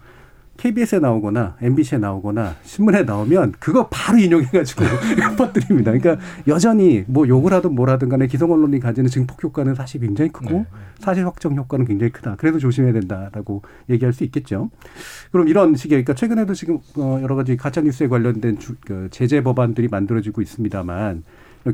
KBS에 나오거나 MBC에 나오거나 신문에 나오면 그거 바로 인용해가지고 퍼뜨립니다. 그러니까 여전히 뭐 욕을 하든 뭘 하든 간에 기성 언론이 가지는 증폭 효과는 사실 굉장히 크고 사실 확정 효과는 굉장히 크다. 그래도 조심해야 된다라고 얘기할 수 있겠죠. 그럼 이런 식의 그러니까 최근에도 지금 어 여러 가지 가짜 뉴스에 관련된 주, 그 제재 법안들이 만들어지고 있습니다만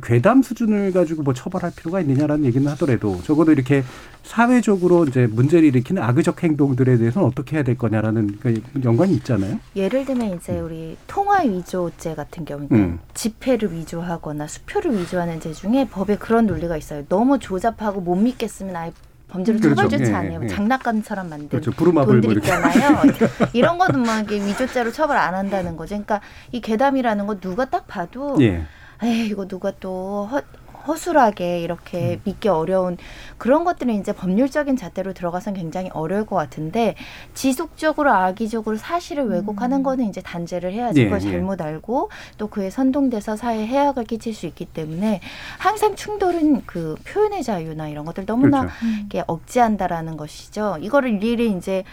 괴담 수준을 가지고 뭐 처벌할 필요가 있느냐라는 얘기는 하더라도 적어도 이렇게 사회적으로 이제 문제를 일으키는 악의적 행동들에 대해서는 어떻게 해야 될 거냐라는 그 연관이 있잖아요. 예를 들면 이제 우리 통화 위조죄 같은 경우, 는 음. 지폐를 위조하거나 수표를 위조하는 죄 중에 법에 그런 논리가 있어요. 너무 조잡하고 못 믿겠으면 아예 범죄로 그렇죠. 처벌조치 예, 안 해요. 예. 장난감처럼 만든 그렇죠. 뭐 돈들. 있잖아요. 이런 것도 뭐 이게 위조죄로 처벌 안 한다는 거죠. 그러니까 이 괴담이라는 거 누가 딱 봐도 예. 에이 이거 누가 또 허, 허술하게 이렇게 믿기 어려운 그런 것들은 이제 법률적인 잣대로 들어가선 굉장히 어려울 것 같은데 지속적으로 악의적으로 사실을 왜곡하는 거는 이제 단죄를 해야지 예, 그걸 예. 잘못 알고 또 그에 선동돼서 사회에 해악을 끼칠 수 있기 때문에 항상 충돌은 그 표현의 자유나 이런 것들 너무나 그렇죠. 이렇게 억제한다라는 것이죠. 이거를 일일이 이제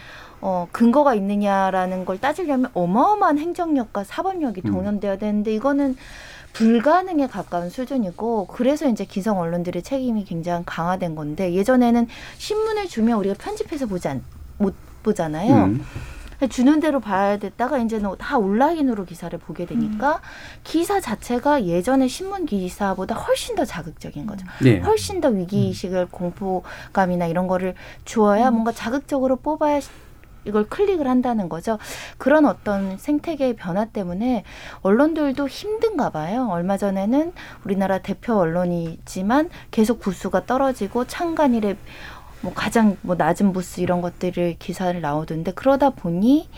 어, 근거가 있느냐라는 걸 따지려면 어마어마한 행정력과 사법력이 음. 동원돼야 되는데 이거는 불가능에 가까운 수준이고 그래서 이제 기성 언론들의 책임이 굉장히 강화된 건데 예전에는 신문을 주면 우리가 편집해서 보지 않, 못 바쁘잖아요. 음. 주는 대로 봐야 됐다가 이제는 다 온라인으로 기사를 보게 되니까 기사 자체가 예전의 신문 기사보다 훨씬 더 자극적인 거죠. 네. 훨씬 더 위기의식을 공포감이나 이런 거를 주어야 뭔가 자극적으로 뽑아야 이걸 클릭을 한다는 거죠. 그런 어떤 생태계의 변화 때문에 언론들도 힘든가 봐요. 얼마 전에는 우리나라 대표 언론이지만 계속 부수가 떨어지고 창간일에 뭐 가장 뭐 낮은 부스 이런 것들을 기사를 나오던데 그러다 보니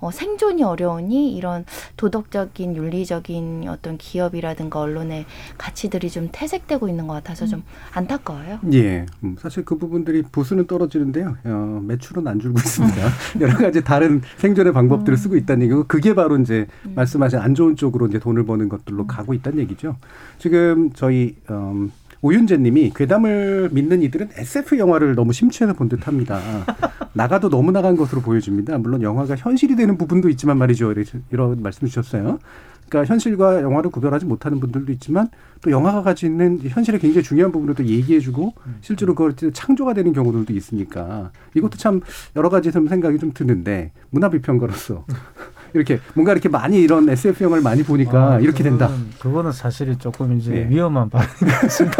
어, 생존이 어려우니 이런 도덕적인 윤리적인 어떤 기업이라든가 언론의 가치들이 좀 퇴색되고 있는 것 같아서 좀 안타까워요. 예, 음, 사실 그 부분들이 부수는 떨어지는데요. 어, 매출은 안 줄고 있습니다. 여러 가지 다른 생존의 방법들을 쓰고 있다는 얘기고 그게 바로 이제 말씀하신 안 좋은 쪽으로 이제 돈을 버는 것들로 가고 있다는 얘기죠. 지금 저희 음, 오윤재님이 괴담을 믿는 이들은 SF 영화를 너무 심취해서 본 듯합니다. 나가도 너무 나간 것으로 보여집니다. 물론 영화가 현실이 되는 부분도 있지만 말이죠. 이런- 말씀 주셨어요. 그러니까 현실과 영화를 구별하지 못하는 분들도 있지만 또 영화가 가지고 있는 현실의 굉장히 중요한 부분을 또 얘기해주고 실제로 그걸 창조가 되는 경우들도 있으니까 이것도 참 여러 가지 좀 생각이 좀 드는데 문화 비평가로서 이렇게 뭔가 이렇게 많이 이런 SF 영화를 많이 보니까 아, 이렇게 된다. 그거는, 사실이 조금 이제 예. 위험한 발언인 것 같습니다.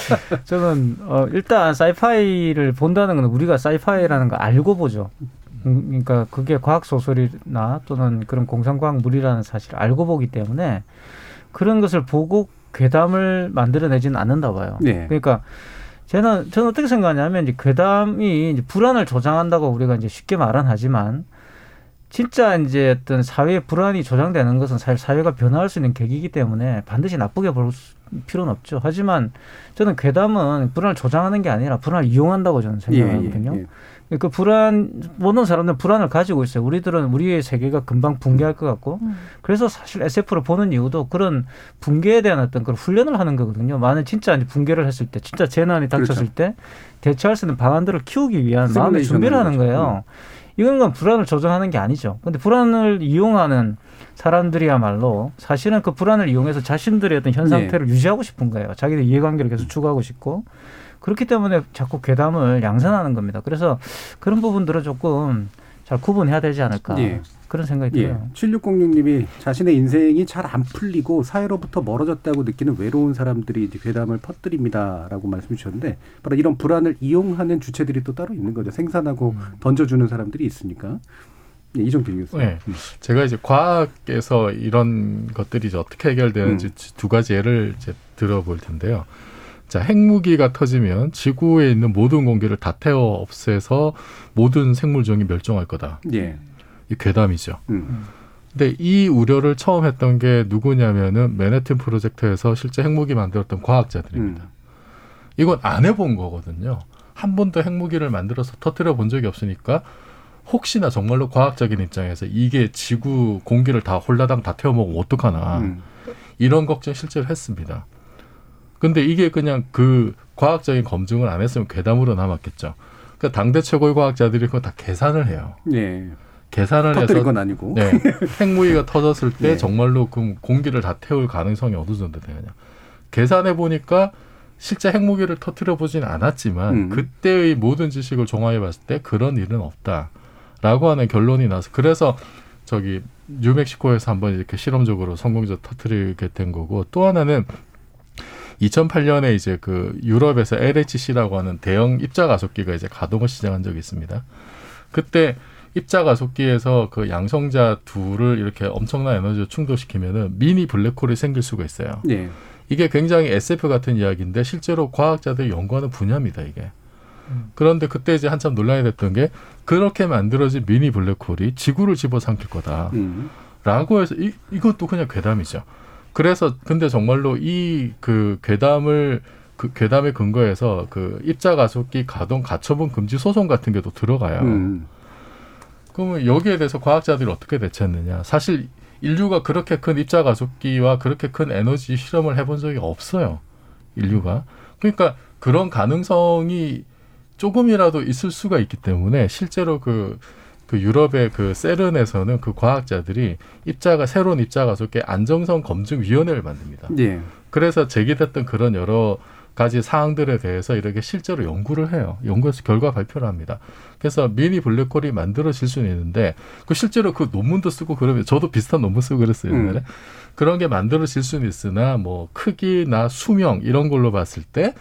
저는 어, 일단 사이파이를 본다는 건 우리가 사이파이라는 걸 알고 보죠. 음, 그러니까 그게 과학 소설이나 또는 그런 공상과학물이라는 사실을 알고 보기 때문에 그런 것을 보고 괴담을 만들어내지는 않는다 봐요. 네. 그러니까 저는 저는 어떻게 생각하냐면 이제 괴담이 이제 불안을 조장한다고 우리가 이제 쉽게 말은 하지만 진짜 이제 어떤 사회 불안이 조장되는 것은 사실 사회가 변화할 수 있는 계기이기 때문에 반드시 나쁘게 볼 수- 필요는 없죠. 하지만 저는 괴담은 불안을 조장하는 게 아니라 불안을 이용한다고 저는 생각하거든요. 예, 예. 그 불안 모든 사람들은 불안을 가지고 있어요. 우리들은 우리의 세계가 금방 붕괴할 것 같고 그래서 사실 SF를 보는 이유도 그런 붕괴에 대한 어떤 그런 훈련을 하는 거거든요. 만약 진짜 이제 붕괴를 했을 때, 진짜 재난이 닥쳤을 그렇죠. 때 대처할 수 있는 방안들을 키우기 위한 마음의 준비를 하는 거죠. 거예요. 이건 건 불안을 조정하는 게 아니죠. 근데 불안을 이용하는 사람들이야말로 사실은 그 불안을 이용해서 자신들의 어떤 현 네. 상태를 유지하고 싶은 거예요. 자기들 이해관계를 계속 추구하고 싶고 그렇기 때문에 자꾸 괴담을 양산하는 겁니다. 그래서 그런 부분들은 조금 잘 구분해야 되지 않을까 예. 그런 생각이 예. 들어요. 7606님이 자신의 인생이 잘 안 풀리고 사회로부터 멀어졌다고 느끼는 외로운 사람들이 이제 괴담을 퍼뜨립니다라고 말씀 주셨는데 바로 이런 불안을 이용하는 주체들이 또 따로 있는 거죠. 생산하고 던져주는 사람들이 있으니까. 예, 이정필 교수. 네. 제가 이제 과학에서 이런 것들이 이제 어떻게 해결되는지 두 가지 예를 이제 들어볼 텐데요. 자, 핵무기가 터지면 지구에 있는 모든 공기를 다 태워 없애서 모든 생물종이 멸종할 거다. 예. 이 괴담이죠. 음. 근데 이 우려를 처음 했던 게 누구냐면은 맨해튼 프로젝트에서 실제 핵무기 만들었던 과학자들입니다. 이건 안 해본 거거든요. 한 번도 핵무기를 만들어서 터뜨려 본 적이 없으니까 혹시나 정말로 과학적인 입장에서 이게 지구 공기를 다 홀라당 다 태워먹으면 어떡하나 음. 이런 걱정 실제로 했습니다. 근데 이게 그냥 그 과학적인 검증을 안 했으면 괴담으로 남았겠죠. 그러니까 당대 최고의 과학자들이 그거 다 계산을 해요. 예. 계산을 건 아니고. 네, 핵무기가 터졌을 때 네. 정말로 그 공기를 다 태울 가능성이 어느 정도 되느냐. 계산해 보니까 실제 핵무기를 터뜨려 보진 않았지만 음. 그때의 모든 지식을 종합해 봤을 때 그런 일은 없다라고 하는 결론이 나서 그래서 저기 뉴멕시코에서 한번 이렇게 실험적으로 성공적으로 터뜨리게 된 거고 또 하나는 2008년에 이제 그 유럽에서 LHC라고 하는 대형 입자 가속기가 이제 가동을 시작한 적이 있습니다. 그때 입자 가속기에서 그 양성자 둘을 이렇게 엄청난 에너지를 충돌시키면은 미니 블랙홀이 생길 수가 있어요. 예. 이게 굉장히 SF 같은 이야기인데 실제로 과학자들이 연구하는 분야입니다, 이게. 그런데 그때 이제 한참 논란이 됐던 게 그렇게 만들어진 미니 블랙홀이 지구를 집어삼킬 거다. 음. 라고 해서 이, 이것도 그냥 괴담이죠. 그래서 근데 정말로 이 그 괴담을 그 괴담에 근거해서 그 입자 가속기 가동 가처분 금지 소송 같은 게도 들어가요. 음. 그러면 여기에 대해서 과학자들이 어떻게 대처했느냐? 사실 인류가 그렇게 큰 입자 가속기와 그렇게 큰 에너지 실험을 해본 적이 없어요. 인류가. 그러니까 그런 가능성이 조금이라도 있을 수가 있기 때문에 실제로 그, 그 유럽의 그 세른에서는 그 과학자들이 입자가 새로운 입자 가속기 안정성 검증 위원회를 만듭니다. 예. 그래서 제기됐던 그런 여러 가지 사항들에 대해서 이렇게 실제로 연구를 해요. 연구해서 결과 발표를 합니다. 그래서 미니 블랙홀이 만들어질 수는 있는데 그 실제로 그 논문도 쓰고 그러면 저도 비슷한 논문 쓰고 그랬어요. 옛날에. 음. 그런 게 만들어질 수는 있으나 뭐 크기나 수명 이런 걸로 봤을 때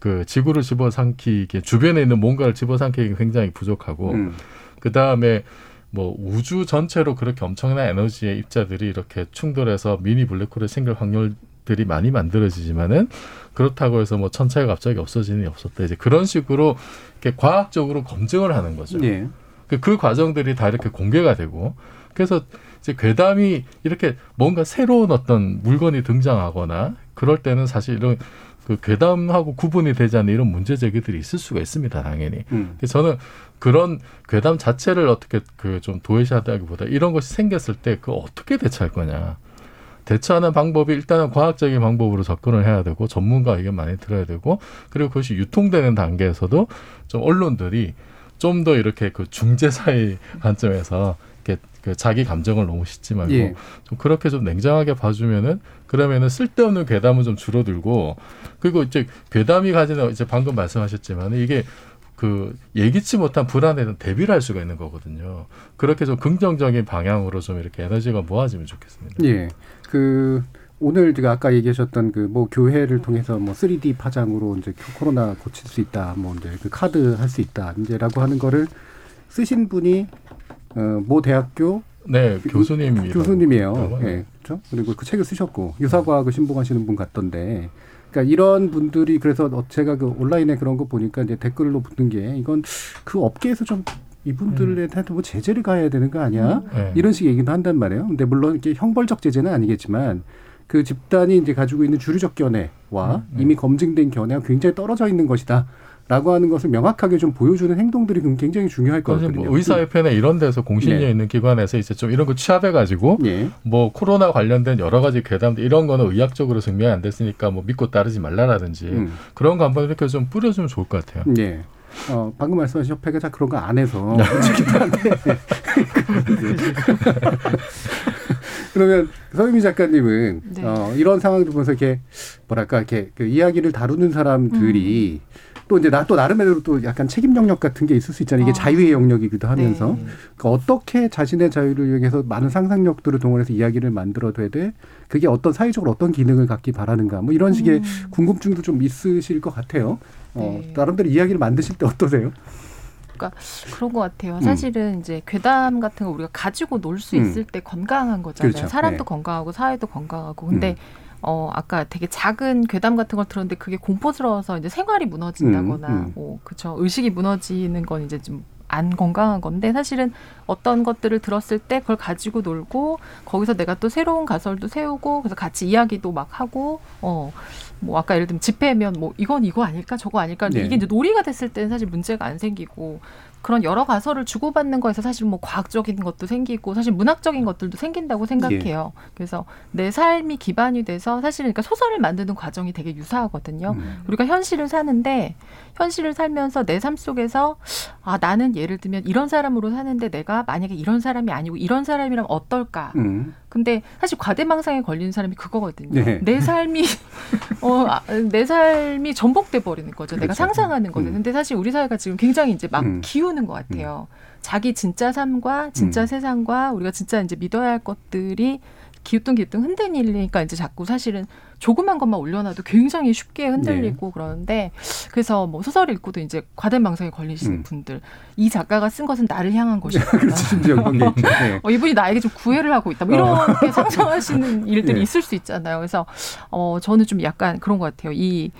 그 지구를 집어삼키기 주변에 있는 뭔가를 집어삼키기 굉장히 부족하고 음. 그 다음에 뭐 우주 전체로 그렇게 엄청난 에너지의 입자들이 이렇게 충돌해서 미니 블랙홀이 생길 확률 들이 많이 만들어지지만은 그렇다고 해서 뭐 천체가 갑자기 없어지는 게 없었다. 이제 그런 식으로 이렇게 과학적으로 검증을 하는 거죠. 예. 그, 그 과정들이 다 이렇게 공개가 되고 그래서 이제 괴담이 이렇게 뭔가 새로운 어떤 물건이 등장하거나 그럴 때는 사실 이런 그 괴담하고 구분이 되지 않는 이런 문제 제기들이 있을 수가 있습니다, 당연히. 음. 저는 그런 괴담 자체를 어떻게 그 좀 도외시하다기보다 이런 것이 생겼을 때 그 어떻게 대처할 거냐. 대처하는 방법이 일단은 과학적인 방법으로 접근을 해야 되고 전문가 의견 많이 들어야 되고 그리고 그것이 유통되는 단계에서도 좀 언론들이 좀 더 이렇게 그 중재사의 관점에서 이렇게 그 자기 감정을 너무 싣지 말고 예. 좀 그렇게 좀 냉정하게 봐주면은 그러면은 쓸데없는 괴담은 좀 줄어들고 그리고 이제 괴담이 가지는 이제 방금 말씀하셨지만 이게 그 예기치 못한 불안에 대한 대비를 할 수가 있는 거거든요. 그렇게 좀 긍정적인 방향으로 좀 이렇게 에너지가 모아지면 좋겠습니다. 예. 그 오늘 제가 아까 얘기하셨던 그 뭐 교회를 통해서 뭐 3D 파장으로 이제 코로나 고칠 수 있다. 뭐 이제 그 카드 할 수 있다. 이제라고 하는 거를 쓰신 분이 어모 대학교 네, 교수님 교수님이에요. 예. 그렇죠? 그리고 그 책을 쓰셨고 유사과학을 신봉하시는 분 같던데 그러니까 이런 분들이 그래서 어, 제가 그 온라인에 그런 거 보니까 이제 댓글로 붙는 게 이건 그 업계에서 좀 이분들에 대해서 뭐 제재를 가해야 되는 거 아니야? 네. 이런 식의 얘기도 한단 말이에요. 근데 물론 이렇게 형벌적 제재는 아니겠지만 그 집단이 이제 가지고 있는 주류적 견해와 이미 검증된 견해가 굉장히 떨어져 있는 것이다. 라고 하는 것을 명확하게 좀 보여주는 행동들이 굉장히 중요할 것 같거든요. 뭐 의사협회나 이런 데서 공신력 네. 있는 기관에서 이제 좀 이런 거 취합해가지고 예. 뭐 코로나 관련된 여러 가지 괴담들 이런 거는 의학적으로 증명이 안 됐으니까 뭐 믿고 따르지 말라라든지 음. 그런 거 한번 이렇게 좀 뿌려주면 좋을 것 같아요. 예. 어, 방금 말씀하신 협회가 다 그런 거 안 해서. 네. 그러면 서유미 작가님은 네. 어, 이런 상황을 보면서 이렇게 뭐랄까 이렇게 그 이야기를 다루는 사람들이 또 이제 나 또 나름대로 또 약간 책임 영역 같은 게 있을 수 있잖아요. 이게 아. 자유의 영역이기도 하면서 네. 그러니까 어떻게 자신의 자유를 이용해서 많은 상상력들을 동원해서 이야기를 만들어둬야 돼. 그게 어떤 사회적으로 어떤 기능을 갖기 바라는가. 뭐 이런 식의 음. 궁금증도 좀 있으실 것 같아요. 어, 네. 나름대로 이야기를 만드실 때 어떠세요? 그러니까 그런 것 같아요. 음. 사실은 이제 괴담 같은 거 우리가 가지고 놀수 음. 있을 때 건강한 거잖아요. 그렇죠. 사람도 네. 건강하고 사회도 건강하고. 근데 음. 어 아까 되게 작은 괴담 같은 걸 들었는데 그게 공포스러워서 이제 생활이 무너진다거나 음, 음. 뭐 그쵸 의식이 무너지는 건 이제 좀 안 건강한 건데 사실은 어떤 것들을 들었을 때 그걸 가지고 놀고 거기서 내가 또 새로운 가설도 세우고 그래서 같이 이야기도 막 하고 어 뭐 아까 예를 들면 집회면 뭐 이건 이거 아닐까 저거 아닐까 네. 이게 이제 놀이가 됐을 때는 사실 문제가 안 생기고 그런 여러 가설을 주고받는 거에서 사실 뭐 과학적인 것도 생기고 사실 문학적인 것들도 생긴다고 생각해요. 그래서 내 삶이 기반이 돼서 사실은 그러니까 소설을 만드는 과정이 되게 유사하거든요. 음. 우리가 현실을 사는데 현실을 살면서 내 삶 속에서 아 나는 예를 들면 이런 사람으로 사는데 내가 만약에 이런 사람이 아니고 이런 사람이라면 어떨까? 음. 근데 사실 과대망상에 걸리는 사람이 그거거든요. 네. 내 삶이 어, 아, 내 삶이 전복돼 버리는 거죠. 내가 그렇죠. 상상하는 거죠. 음. 근데 사실 우리 사회가 지금 굉장히 이제 막 음. 기우는 것 같아요. 자기 진짜 삶과 진짜 음. 세상과 우리가 진짜 이제 믿어야 할 것들이 기우뚱기우뚱 흔들리니까 이제 자꾸 사실은 조그만 것만 올려놔도 굉장히 쉽게 흔들리고 네. 그러는데 그래서 뭐 소설 읽고도 이제 과대 망상에 걸리시는 음. 분들 이 작가가 쓴 것은 나를 향한 것이다. 그렇죠. 게 있죠. 네. 어, 이분이 나에게 좀 구애를 하고 있다. 뭐 이렇게 상상하시는 일들이 예. 있을 수 있잖아요. 그래서 어, 저는 좀 약간 그런 것 같아요. 이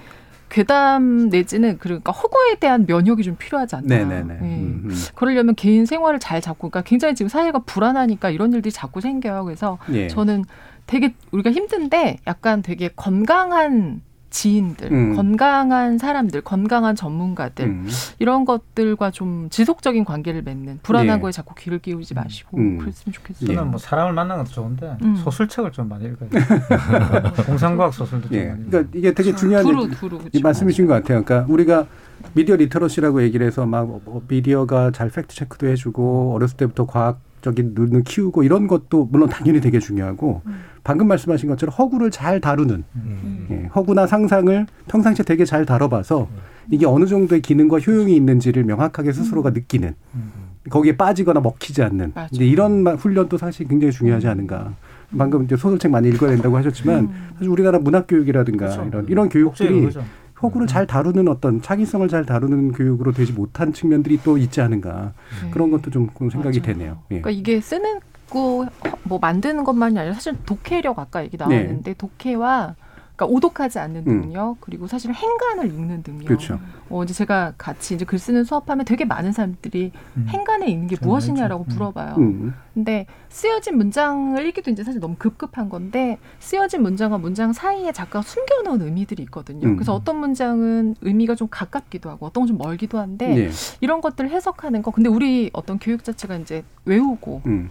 괴담 내지는 그러니까 허구에 대한 면역이 좀 필요하지 않나. 네네네. 예. 음, 음. 그러려면 개인 생활을 잘 잡고, 그러니까 굉장히 지금 사회가 불안하니까 이런 일들이 자꾸 생겨요. 그래서 예. 저는 되게 우리가 힘든데 약간 되게 건강한 지인들, 음. 건강한 사람들, 건강한 전문가들 음. 이런 것들과 좀 지속적인 관계를 맺는 불안한 예. 거에 자꾸 귀를 끼우지 마시고 음. 그랬으면 좋겠어요. 저는 뭐 사람을 만나는 것도 좋은데 음. 소설책을 좀 많이 읽어야 돼요. 공상과학 소설도 좀 예. 많이 읽어요. 그러니까 이게 되게 중요한 두루, 두루. 말씀이신 것 같아요. 그러니까 우리가 미디어 literacy라고 얘기를 해서 막뭐 미디어가 잘 fact check도 해주고 어렸을 때부터 과학 적인 눈을 키우고 이런 것도 물론 당연히 되게 중요하고 방금 말씀하신 것처럼 허구를 잘 다루는 예, 허구나 상상을 평상시에 되게 잘 다뤄봐서 이게 어느 정도의 기능과 효용이 있는지를 명확하게 스스로가 느끼는 거기에 빠지거나 먹히지 않는. 이제 이런 마- 훈련도 사실 굉장히 중요하지 않은가. 방금 이제 소설책 많이 읽어야 된다고 하셨지만 사실 우리나라 문학 교육이라든가 이런 이런 교육들이 허구를 잘 다루는 어떤 창의성을 잘 다루는 교육으로 되지 못한 측면들이 또 있지 않은가 그런 것도 좀 그런 생각이 되네요. 예. 그러니까 이게 쓰는 거뭐 만드는 것만이 아니라 사실 독해력 아까 얘기 나왔는데 독해와 그러니까 오독하지 않는 음. 능력 그리고 사실 행간을 읽는 능력. 그렇죠. 어 이제 제가 같이 이제 글 쓰는 수업하면 되게 많은 사람들이 행간에 읽는 게 무엇이냐라고 물어봐요. 음. 근데 쓰여진 문장을 읽기도 이제 사실 너무 급급한 건데 쓰여진 문장과 문장 사이에 작가가 숨겨놓은 의미들이 있거든요. 음. 그래서 어떤 문장은 의미가 좀 가깝기도 하고 어떤 건 좀 멀기도 한데 네. 이런 것들을 해석하는 거. 근데 우리 어떤 교육 자체가 이제 외우고 음.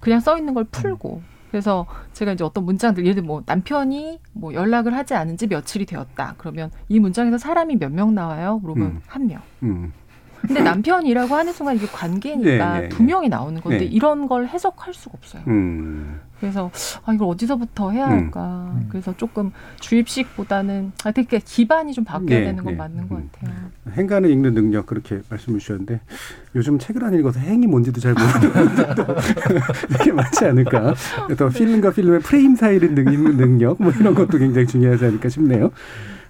그냥 써 있는 걸 풀고 그래서 제가 이제 어떤 문장들 예를 들어 뭐 남편이 뭐 연락을 하지 않은 지 며칠이 되었다. 그러면 이 문장에서 사람이 몇 명 나와요? 그러면 음. 한 명. 음. 근데 남편이라고 하는 순간 이게 관계니까 네, 네, 두 명이 나오는 건데 네. 이런 걸 해석할 수가 없어요. 음. 그래서 아 이걸 어디서부터 해야 음. 할까? 그래서 조금 주입식보다는 아 되게 기반이 좀 바뀌어야 네, 되는 건 네. 맞는 것 같아요. 행간을 읽는 능력 그렇게 말씀을 주셨는데 요즘 책을 안 읽어서 행이 뭔지도 잘 모르는 또 이게 맞지 않을까? 또 필름과 필름의 프레임 사이를 능- 읽는 능력 뭐 이런 것도 굉장히 중요하지 않을까 싶네요.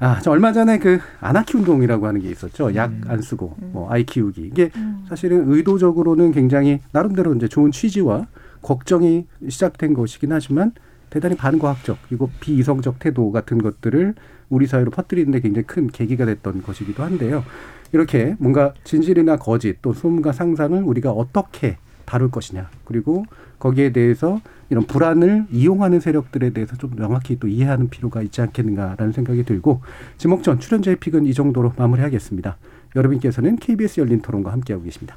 아, 저 얼마 전에 그 아나키 운동이라고 하는 게 있었죠. 약 안 쓰고 뭐 아이 키우기. 이게 사실은 의도적으로는 굉장히 나름대로 이제 좋은 취지와 걱정이 시작된 것이긴 하지만 대단히 반과학적 그리고 비이성적 태도 같은 것들을 우리 사회로 퍼뜨리는데 굉장히 큰 계기가 됐던 것이기도 한데요. 이렇게 뭔가 진실이나 거짓 또 소문과 상상을 우리가 어떻게 다룰 것이냐 그리고 거기에 대해서 이런 불안을 이용하는 세력들에 대해서 좀 명확히 또 이해하는 필요가 있지 않겠는가라는 생각이 들고 지목전 출연자의 픽은 이 정도로 마무리하겠습니다. 여러분께서는 KBS 열린 토론과 함께하고 계십니다.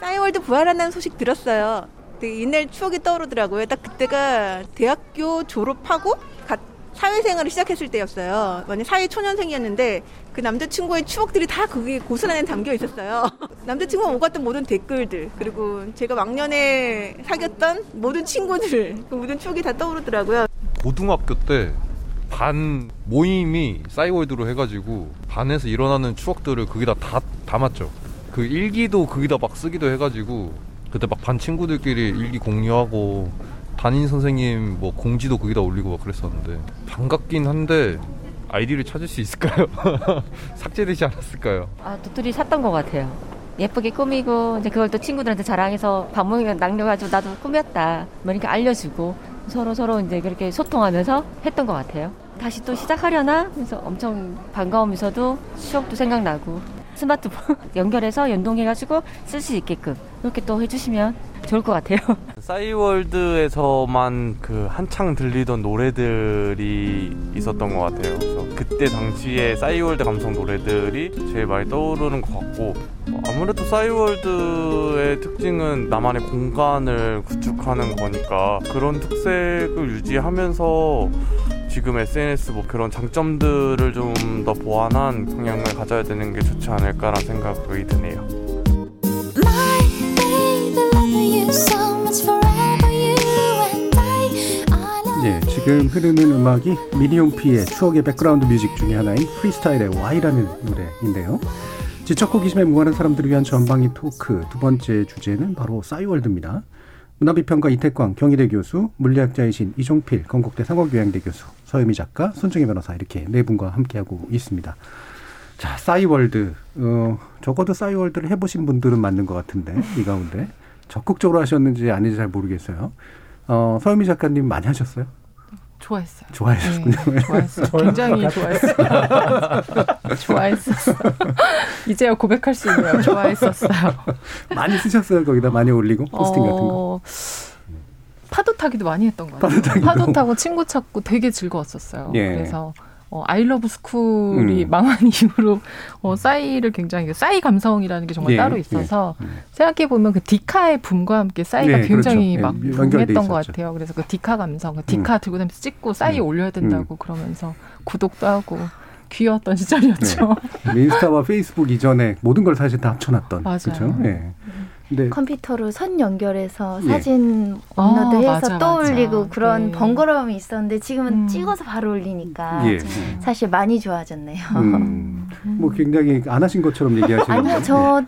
싸이월드 부활한다는 소식 들었어요. 옛날 추억이 떠오르더라고요. 딱 그때가 대학교 졸업하고 갓 사회생활을 시작했을 때였어요. 완전 사회 초년생이었는데 그 남자친구의 추억들이 다 거기 고스란에 담겨 있었어요. 남자친구가 오갔던 모든 댓글들 그리고 제가 왕년에 사귀었던 모든 친구들 그 모든 추억이 다 떠오르더라고요. 고등학교 때 반 모임이 싸이월드로 해가지고 반에서 일어나는 추억들을 거기다 다 담았죠. 그 일기도 거기다 막 쓰기도 해가지고 그때 막 반 친구들끼리 일기 공유하고 담임 선생님 뭐 공지도 거기다 올리고 막 그랬었는데 반갑긴 한데 아이디를 찾을 수 있을까요? 삭제되지 않았을까요? 아, 도토리 샀던 것 같아요. 예쁘게 꾸미고 이제 그걸 또 친구들한테 자랑해서 방문에 남겨가지고 나도 꾸몄다. 뭐 이렇게 알려주고 서로 서로 이제 그렇게 소통하면서 했던 것 같아요. 다시 또 시작하려나? 그래서 엄청 반가우면서도 추억도 생각나고 스마트폰 연결해서 연동해가지고 쓸 수 있게끔 이렇게 또 해주시면 좋을 것 같아요. 싸이월드에서만 그 한창 들리던 노래들이 있었던 것 같아요. 그래서 그때 당시에 싸이월드 감성 노래들이 제일 많이 떠오르는 것 같고 뭐 아무래도 싸이월드의 특징은 나만의 공간을 구축하는 거니까 그런 특색을 유지하면서 지금 SNS 뭐 그런 장점들을 좀 더 보완한 방향을 가져야 되는 게 좋지 않을까라는 생각이 드네요. 지금 흐르는 음악이 미니홈피의 추억의 background music 중에 하나인 프리스타일의 Y라는 노래인데요. 지적 호기심에 무관한 사람들을 위한 전방위 토크 두 번째 주제는 바로 싸이월드입니다. 문화비평가 이택광 경희대 교수, 물리학자이신 이종필 건국대 상허교양대 교수, 서유미 작가, 손정혜 변호사 이렇게 네 분과 함께하고 있습니다. 자, 싸이월드. 어, 적어도 싸이월드를 해보신 분들은 맞는 것 같은데 이 가운데 적극적으로 하셨는지 아닌지 잘 모르겠어요. 어, 서유미 작가님 많이 하셨어요? 좋아했어요. 좋아했군요. 네, 좋아했어요. 굉장히 좋아했어요. 좋아했었어요. 이제야 고백할 수 있네요. 좋아했었어요. 많이 쓰셨어요. 거기다 많이 올리고 포스팅 같은 거. 어, 파도 타기도 많이 했던 것 같아요. 파도. 파도 타고 친구 찾고 되게 즐거웠었어요. 예. 그래서 어, 아이러브 스쿨이 음. 망한 이후로 어, 싸이를 굉장히 싸이 감성이라는 게 정말 예, 따로 있어서 생각해 보면 그 디카의 붐과 함께 싸이가 네, 굉장히 그렇죠. 막 예, 붐했던 것. 같아요. 그래서 그 디카 감성, 그 디카 들고 다니면서 찍고 싸이 음. 올려야 된다고 그러면서 구독도 하고 귀여웠던 시절이었죠. 네. 인스타와 페이스북 이전에 모든 걸 사실 다 합쳐놨던. 맞아요. 그렇죠. 예. 근 데 컴퓨터로 선 연결해서 예. 사진 아, 업로드해서 맞아, 또. 올리고 그런 네. 번거로움이 있었는데 지금은 음. 찍어서 바로 올리니까 예. 사실 많이 좋아졌네요. 음, 뭐 굉장히 안 하신 것처럼 얘기하시는. 아니요, 저는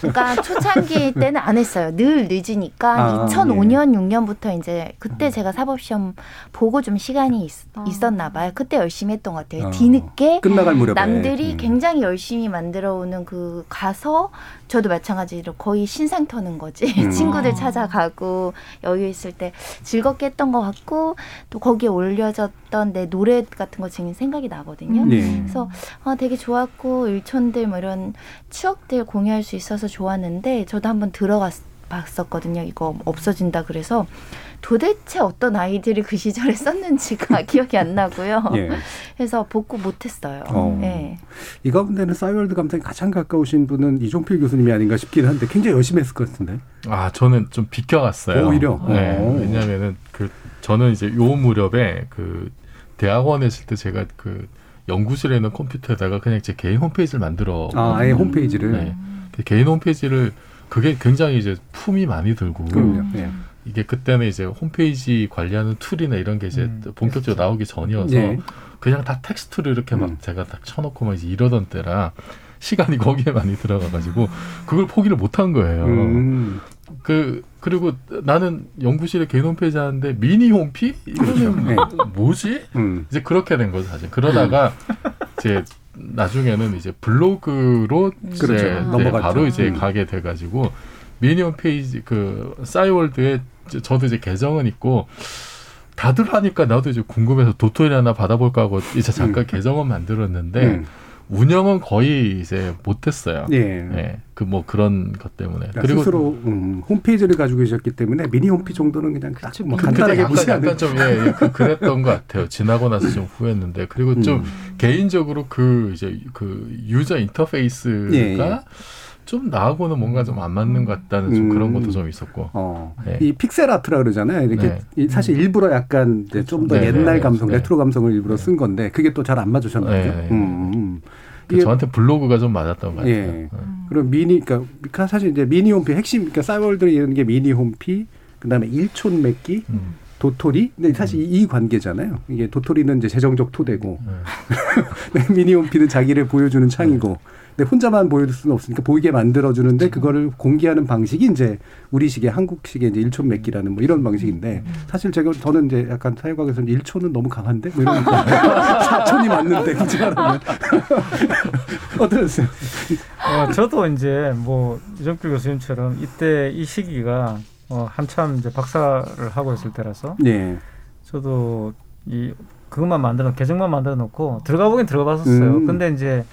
그러니까 초창기 때는 안 했어요. 늘 늦으니까 아, 2005년 6년부터 이제 그때 제가 사법 시험 보고 좀 시간이 있, 었나 봐요. 그때 열심히 했던 것 같아요. 어, 뒤늦게 끝나갈 무렵에. 남들이 음. 굉장히 열심히 만들어 오는 그 가서 저도 마찬가지로 거의 신상 터는 거지. 음. 친구들 찾아가고 여유 있을 때 즐겁게 했던 것 같고 또 거기에 올려졌던 내 노래 같은 거 지금 생각이 나거든요. 예. 그래서 아, 되게 좋았고 일촌들 뭐 이런 추억들 공유할 수 있어서 좋았는데 저도 한번 들어갔 봤었거든요. 이거 없어진다 그래서 도대체 어떤 아이들이 그 시절에 썼는지가 기억이 안 나고요. 예. 그래서 복구 못했어요. 어. 네. 이 가운데는 싸이월드 감성이 가장 가까우신 분은 이종필 교수님이 아닌가 싶긴 한데 굉장히 열심히 했을 것 같은데. 아 저는 좀 비껴갔어요. 오히려? 네. 오. 왜냐하면은 그 저는 이제 요 무렵에 그 대학원에 있을 때 제가 그 연구실에 있는 컴퓨터에다가 그냥 제 개인 홈페이지를 만들어. 아, 아예 홈페이지를. 네. 그 개인 홈페이지를 그게 굉장히 이제 품이 많이 들고. 그럼요. 예. 이게 그때는 이제 홈페이지 관리하는 tool이나 이런 게 이제 음. 본격적으로 나오기 전이어서 예. 그냥 다 텍스트로 이렇게 막 제가 딱 쳐놓고 막 이제 이러던 때라 시간이 거기에 많이 들어가가지고 그걸 포기를 못한 거예요. 음. 그 그리고 나는 연구실에 개인 홈페이지 하는데 미니 홈피 이러면 네. 뭐지? 음. 이제 그렇게 된 거죠 사실. 그러다가 이제 나중에는 이제 블로그로 이제 그렇죠. 네, 넘어갔죠. 바로 이제 음. 가게 돼가지고 미니 홈 페이지 그 싸이월드에 이제 저도 이제 계정은 있고 다들 하니까 나도 이제 궁금해서 도토리 하나 받아볼까 하고 이제 잠깐 계정은 만들었는데 음. 운영은 거의 이제 못했어요. 예. 그뭐 그런 것 때문에. 그러니까 스스로 음, 홈페이지를 가지고 계셨기 때문에 미니 홈피 정도는 그냥 딱뭐 간단하게 약간. 약간 좀 예, 예, 그, 그랬던 것 같아요. 지나고 나서 좀 후회했는데 그리고 좀 음. 개인적으로 그 이제 그 user 인터페이스가 예, 예. 좀 나하고는 뭔가 좀 안 맞는 것 같다는 좀 그런 것도 좀 있었고. 어. 네. 이 pixel art라 그러잖아요. 이렇게 네. 이 사실 일부러 약간 좀더 네, 옛날 네, 감성, 네. 레트로 감성을 일부러 쓴 건데 그게 또 잘 안 맞으셨나 보죠. 네. 음, 음. 그 저한테 블로그가 좀 맞았던 것 같아요. 예. 그리고 미니, 그러니까 사실 이제 미니 홈피 핵심, 그러니까 싸이월드를 이런 게 미니 홈피, 그다음에 일촌 맺기, 음. 도토리. 근데 사실 이 관계잖아요. 이게 도토리는 이제 재정적 토대고, 네. 미니 홈피는 자기를 보여주는 창이고. 근데 혼자만 보여줄 수는 없으니까 보이게 만들어주는데 그거를 공개하는 방식이 이제 우리식의 한국식의 이제 일촌 맺기라는 뭐 이런 방식인데 사실 제가 저는 이제 약간 사회과학에서는 일촌은 너무 강한데 뭐 이런 사촌이 맞는데 굳이 말하면 어떠셨어요? 어, 저도 이제 뭐 이정필 교수님처럼 이때 이 시기가 어, 한참 이제 박사를 하고 있을 때라서 네. 저도 이 그것만 만들어 계정만 만들어 놓고 들어가 보긴 들어가 봤었어요. 음. 근데 이제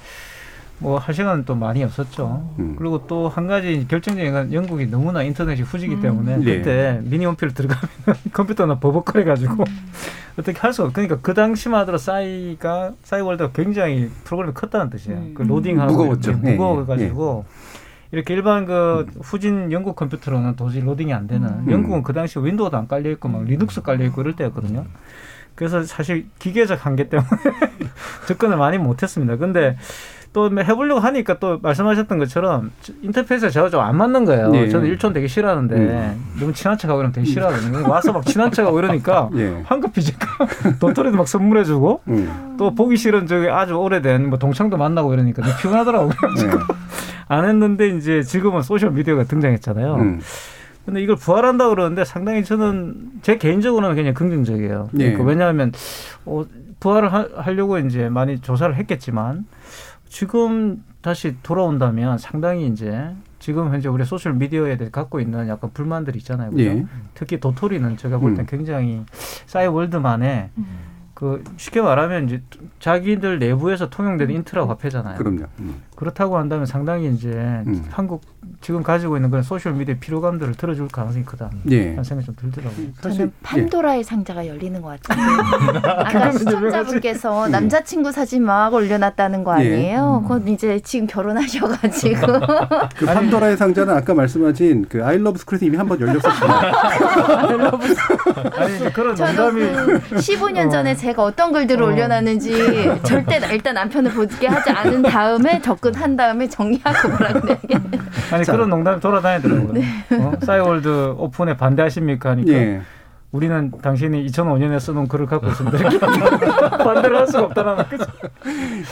뭐 할 시간은 또 많이 없었죠. 음. 그리고 또 한 가지 결정적인 건 영국이 너무나 인터넷이 후지기 음. 때문에 예. 그때 미니 홈피를 들어가면 컴퓨터나 버벅거려 가지고 어떻게 할 수가 없. 그러니까 그 당시만 하더라도 싸이가 싸이 월드가 굉장히 프로그램이 컸다는 뜻이에요. 그 로딩하고 무거웠죠. 이렇게 예, 무거워 가지고 이렇게 일반 그 후진 영국 컴퓨터로는 도저히 로딩이 안 되는. 음. 영국은 그 당시 윈도우도 안 깔려 있고 막 리눅스 깔려 있고 이럴 때였거든요. 그래서 사실 기계적 한계 때문에 접근을 많이 못했습니다. 근데 또 해보려고 하니까 또 말씀하셨던 것처럼 인터페이스가 저와 좀안 맞는 거예요. 네. 저는 일촌 되게 싫어하는데 음. 너무 친한 척하고 이러면 되게 싫어하거든요. 와서 막 친한 척하고 이러니까 예. 황급해질까 도토리도 막 선물해주고 음. 또 보기 싫은 저기 아주 오래된 뭐 동창도 만나고 이러니까 피곤하더라고요. 네. 안 했는데 이제 지금은 소셜 미디어가 등장했잖아요. 음. 근데 이걸 부활한다 그러는데 상당히 저는 제 개인적으로는 그냥 긍정적이에요. 예. 그러니까 왜냐하면 어, 부활을 하, 하려고 이제 많이 조사를 했겠지만 지금 다시 돌아온다면 상당히 이제 지금 현재 우리 소셜 미디어에 대해 갖고 있는 약간 불만들이 있잖아요. 그죠? 예. 특히 도토리는 제가 볼땐 음. 굉장히 싸이 월드만의 그 쉽게 말하면 이제 자기들 내부에서 통용되는 intra 화폐잖아요. 그럼요. 음. 그렇다고 한다면 상당히 이제 한국 지금 가지고 있는 그런 소셜 미디어 피로감들을 들어줄 가능성이 크다. 예. 그런 생각이 좀 들더라고요. 저는 판도라의 상자가 열리는 것 같은데 아까 시청자분께서 음. 남자친구 사진 막 올려놨다는 거 예. 아니에요? 그건 이제 지금 결혼하셔가지고 그 판도라의 상자는 아까 말씀하신 그 아이러브 스크래치 이미 한 번 열렸었잖아요. 아니 이제 그런 저도 농담이 그 15년 전에 제가 어떤 글들을 올려놨는지 절대 일단 남편을 보게 하지 않은 다음에 접근 한 다음에 정리하고 뭐라 그래야 아니 그런 농담이 돌아다니더라고요. 네. 어? 싸이월드 오픈에 반대하십니까 하니까 예. 우리는 당신이 2005년에 써놓은 글을 갖고 있습니다. 반대를 할 수가 없다라는 거죠.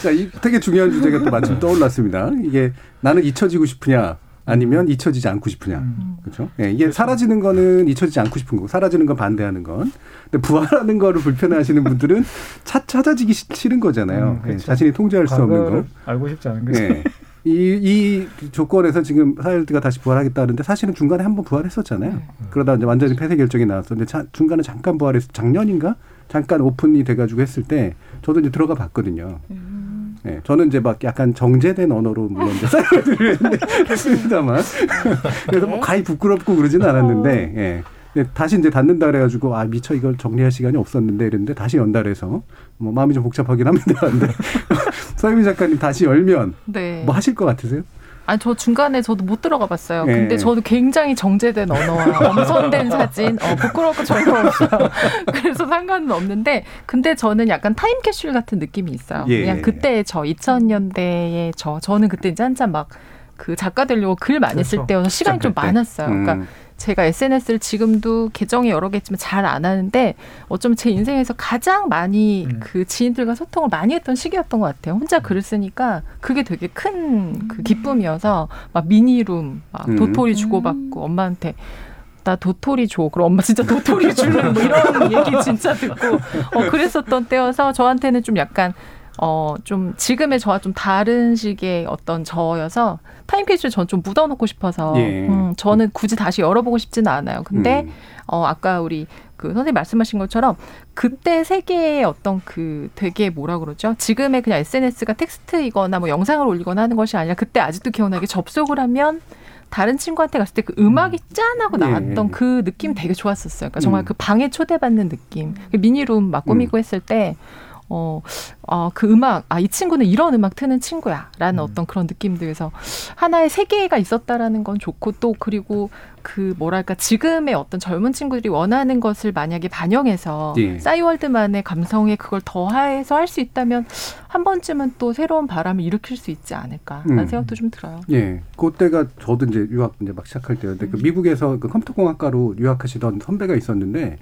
자, 이 되게 중요한 주제가 또 마침 떠올랐습니다. 이게 나는 잊혀지고 싶으냐 아니면 잊혀지지 않고 싶으냐. 그렇죠? 예, 이게 사라지는 거는 잊혀지지 않고 싶은 거고 사라지는 건 반대하는 건. 근데 부활하는 거를 불편해하시는 분들은 차, 찾아지기 싫- 싫은 거잖아요. 음, 예, 그렇죠. 자신이 통제할 수 없는 거. 알고 싶지 않은 거죠. 예. 이, 이 조건에서 지금 사일드가 다시 부활하겠다는데 사실은 중간에 한번 부활했었잖아요. 그러다 이제 완전히 폐쇄 결정이 나왔었는데 자- 중간에 잠깐 부활해서 작년인가? 잠깐 open이 돼가지고 했을 때 저도 이제 들어가 봤거든요. 네, 저는 이제 막 약간 정제된 언어로 물론 이제 싸이월드를 했습니다만. 그래서 뭐 가히 부끄럽고 그러지는 않았는데, 예. 근데 다시 이제 닫는다 그래가지고 아 미처 이걸 정리할 시간이 없었는데 이랬는데 다시 그래서 뭐 마음이 좀 복잡하긴 합니다. 근데 서유미 작가님 다시 열면 네. 뭐 하실 것 같으세요? 아니 저 중간에 저도 못 들어가 봤어요. 예. 근데 저도 굉장히 정제된 언어와 엄선된 사진, 어, 부끄러울 거 전혀 없어요. 그래서 상관은 없는데, 근데 저는 약간 타임캡슐 같은 느낌이 있어요. 예. 그냥 그때 저 2000년대에 저 저는 그때 이제 한참 막 그 작가 되려고 글 많이 쓸 그렇죠. 때여서 시간이 좀. 많았어요. 그러니까 음. 제가 SNS를 지금도 계정이 여러 개 있지만 잘 안 하는데 어쩌면 제 인생에서 가장 많이 음. 그 지인들과 소통을 많이 했던 시기였던 것 같아요. 혼자 글을 쓰니까 그게 되게 큰 그 기쁨이어서 막 미니룸, 막 음. 도토리 주고받고 엄마한테 나 도토리 줘. 그럼 엄마 진짜 도토리 주는 뭐 이런 얘기 진짜 듣고 어 그랬었던 때여서 저한테는 좀 약간 어 좀 지금의 저와 좀 다른 식의 어떤 저여서 타임캐치를 전좀 묻어놓고 싶어서 예. 음, 저는 굳이 다시 열어보고 싶지는 않아요. 근데 음. 어 아까 우리 그 선생님 말씀하신 것처럼 그때 세계의 어떤 그 되게 뭐라 그러죠? 지금의 그냥 SNS가 텍스트이거나 뭐 영상을 올리거나 하는 것이 아니라 그때 아직도 기억나게 접속을 하면 다른 친구한테 갔을 때 그 음악이 짠 하고 예. 나왔던 그 느낌이 되게 좋았었어요. 그러니까 정말 음. 그 방에 초대받는 느낌. 그 미니룸 막 꾸미고 했을 때 어, 어, 그 음악, 아, 이 친구는 이런 음악 트는 친구야. 라는 어떤 그런 느낌들에서 하나의 세계가 있었다라는 건 좋고 또 그리고 그 뭐랄까 지금의 어떤 젊은 친구들이 원하는 것을 만약에 반영해서 예. 싸이월드만의 감성에 그걸 더해서 할 수 있다면 한 번쯤은 또 새로운 바람을 일으킬 수 있지 않을까라는 음. 생각도 좀 들어요. 예, 그때가 저도 이제 유학 이제 막 시작할 때였는데 그 미국에서 그 컴퓨터공학과로 유학하시던 선배가 있었는데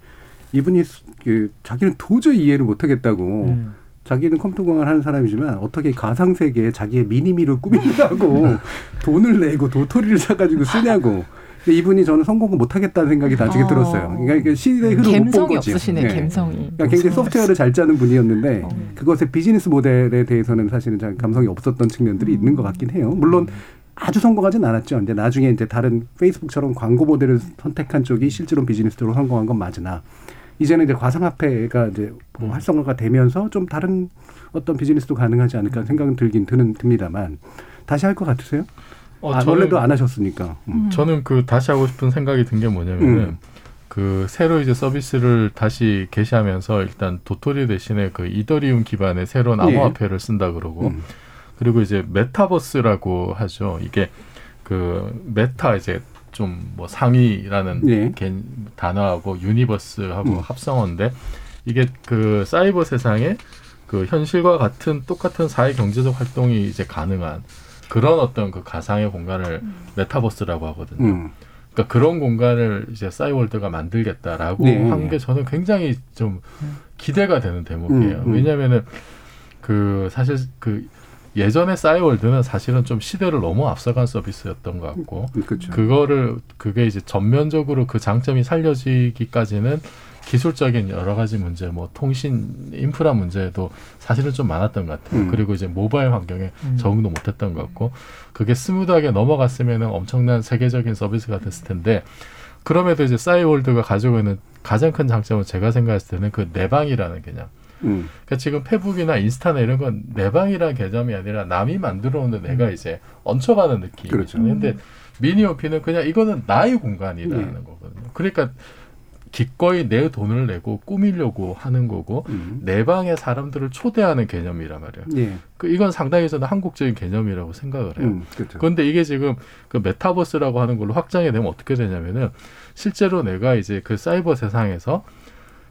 이분이 수- 그 자기는 도저히 이해를 못하겠다고. 음. 자기는 컴퓨터 공학을 하는 사람이지만 어떻게 가상 세계에 자기의 미니미를 꾸민다고 돈을 내고 도토리를 사가지고 쓰냐고. 근데 이분이 저는 성공을 못하겠다는 생각이 나중에 어. 들었어요. 그러니까 이게 시대의 흐름 못본 감성이 거지. 없으시네, 예. 감성이. 그러니까 굉장히 소프트웨어를 잘 짜는 분이었는데 어. 그것의 비즈니스 모델에 대해서는 사실은 잘 감성이 없었던 측면들이 있는 것 같긴 해요. 물론 아주 성공하진 않았죠. 이제 나중에 이제 다른 페이스북처럼 광고 모델을 선택한 쪽이 실제로 비즈니스로 성공한 건 맞으나 이제는 이제 가상화폐가 이제 뭐 활성화가 되면서 좀 다른 어떤 비즈니스도 가능하지 않을까 생각은 들긴 드는 듭니다만 다시 할 것 같으세요? 어, 아, 저는- 원래도 안 하셨으니까. 음. 저는 그 다시 하고 싶은 생각이 든 게 뭐냐면은 음. 그 새로 이제 서비스를 다시 개시하면서 일단 도토리 대신에 그 이더리움 기반의 새로운 예. 암호화폐를 쓴다 그러고 음. 그리고 이제 메타버스라고 하죠. 이게 그 메타 이제 좀 뭐 상위라는 예. 개- 단어하고 universe하고 음. 합성어인데 이게 그 사이버 세상에 그 현실과 같은 똑같은 사회 경제적 활동이 이제 가능한 그런 어떤 그 가상의 공간을 메타버스라고 하거든요. 음. 그러니까 그런 공간을 이제 싸이월드가 만들겠다라고 네. 한게 저는 굉장히 좀 기대가 되는 대목이에요. 음, 음. 왜냐하면은 그 사실 그 예전에 싸이월드는 사실은 좀 시대를 너무 앞서간 서비스였던 것 같고 그렇죠. 그거를 그게 이제 전면적으로 그 장점이 살려지기까지는 기술적인 여러 가지 문제, 뭐 통신 인프라 문제도 사실은 좀 많았던 것 같아요. 음. 그리고 이제 모바일 환경에 음. 적응도 못했던 것 같고 그게 스무드하게 넘어갔으면 엄청난 세계적인 서비스가 됐을 텐데 그럼에도 이제 싸이월드가 가지고 있는 가장 큰 장점은 제가 생각했을 때는 그 내방이라는 개념. 음. 그러니까 지금 페북이나 인스타나 이런 건 내 방이라는 개념이 아니라 남이 만들어 놓는 내가 이제 얹혀가는 느낌이죠. 그렇죠. 근데 미니오피는 그냥 이거는 나의 공간이라는 예. 거거든요. 그러니까 기꺼이 내 돈을 내고 꾸미려고 하는 거고 내 방에 사람들을 초대하는 개념이란 말이에요. 예. 그 이건 상당히 저는 한국적인 개념이라고 생각을 해요. 음, 그렇죠. 그런데 이게 지금 그 메타버스라고 하는 걸로 확장이 되면 어떻게 되냐면은 실제로 내가 이제 그 사이버 세상에서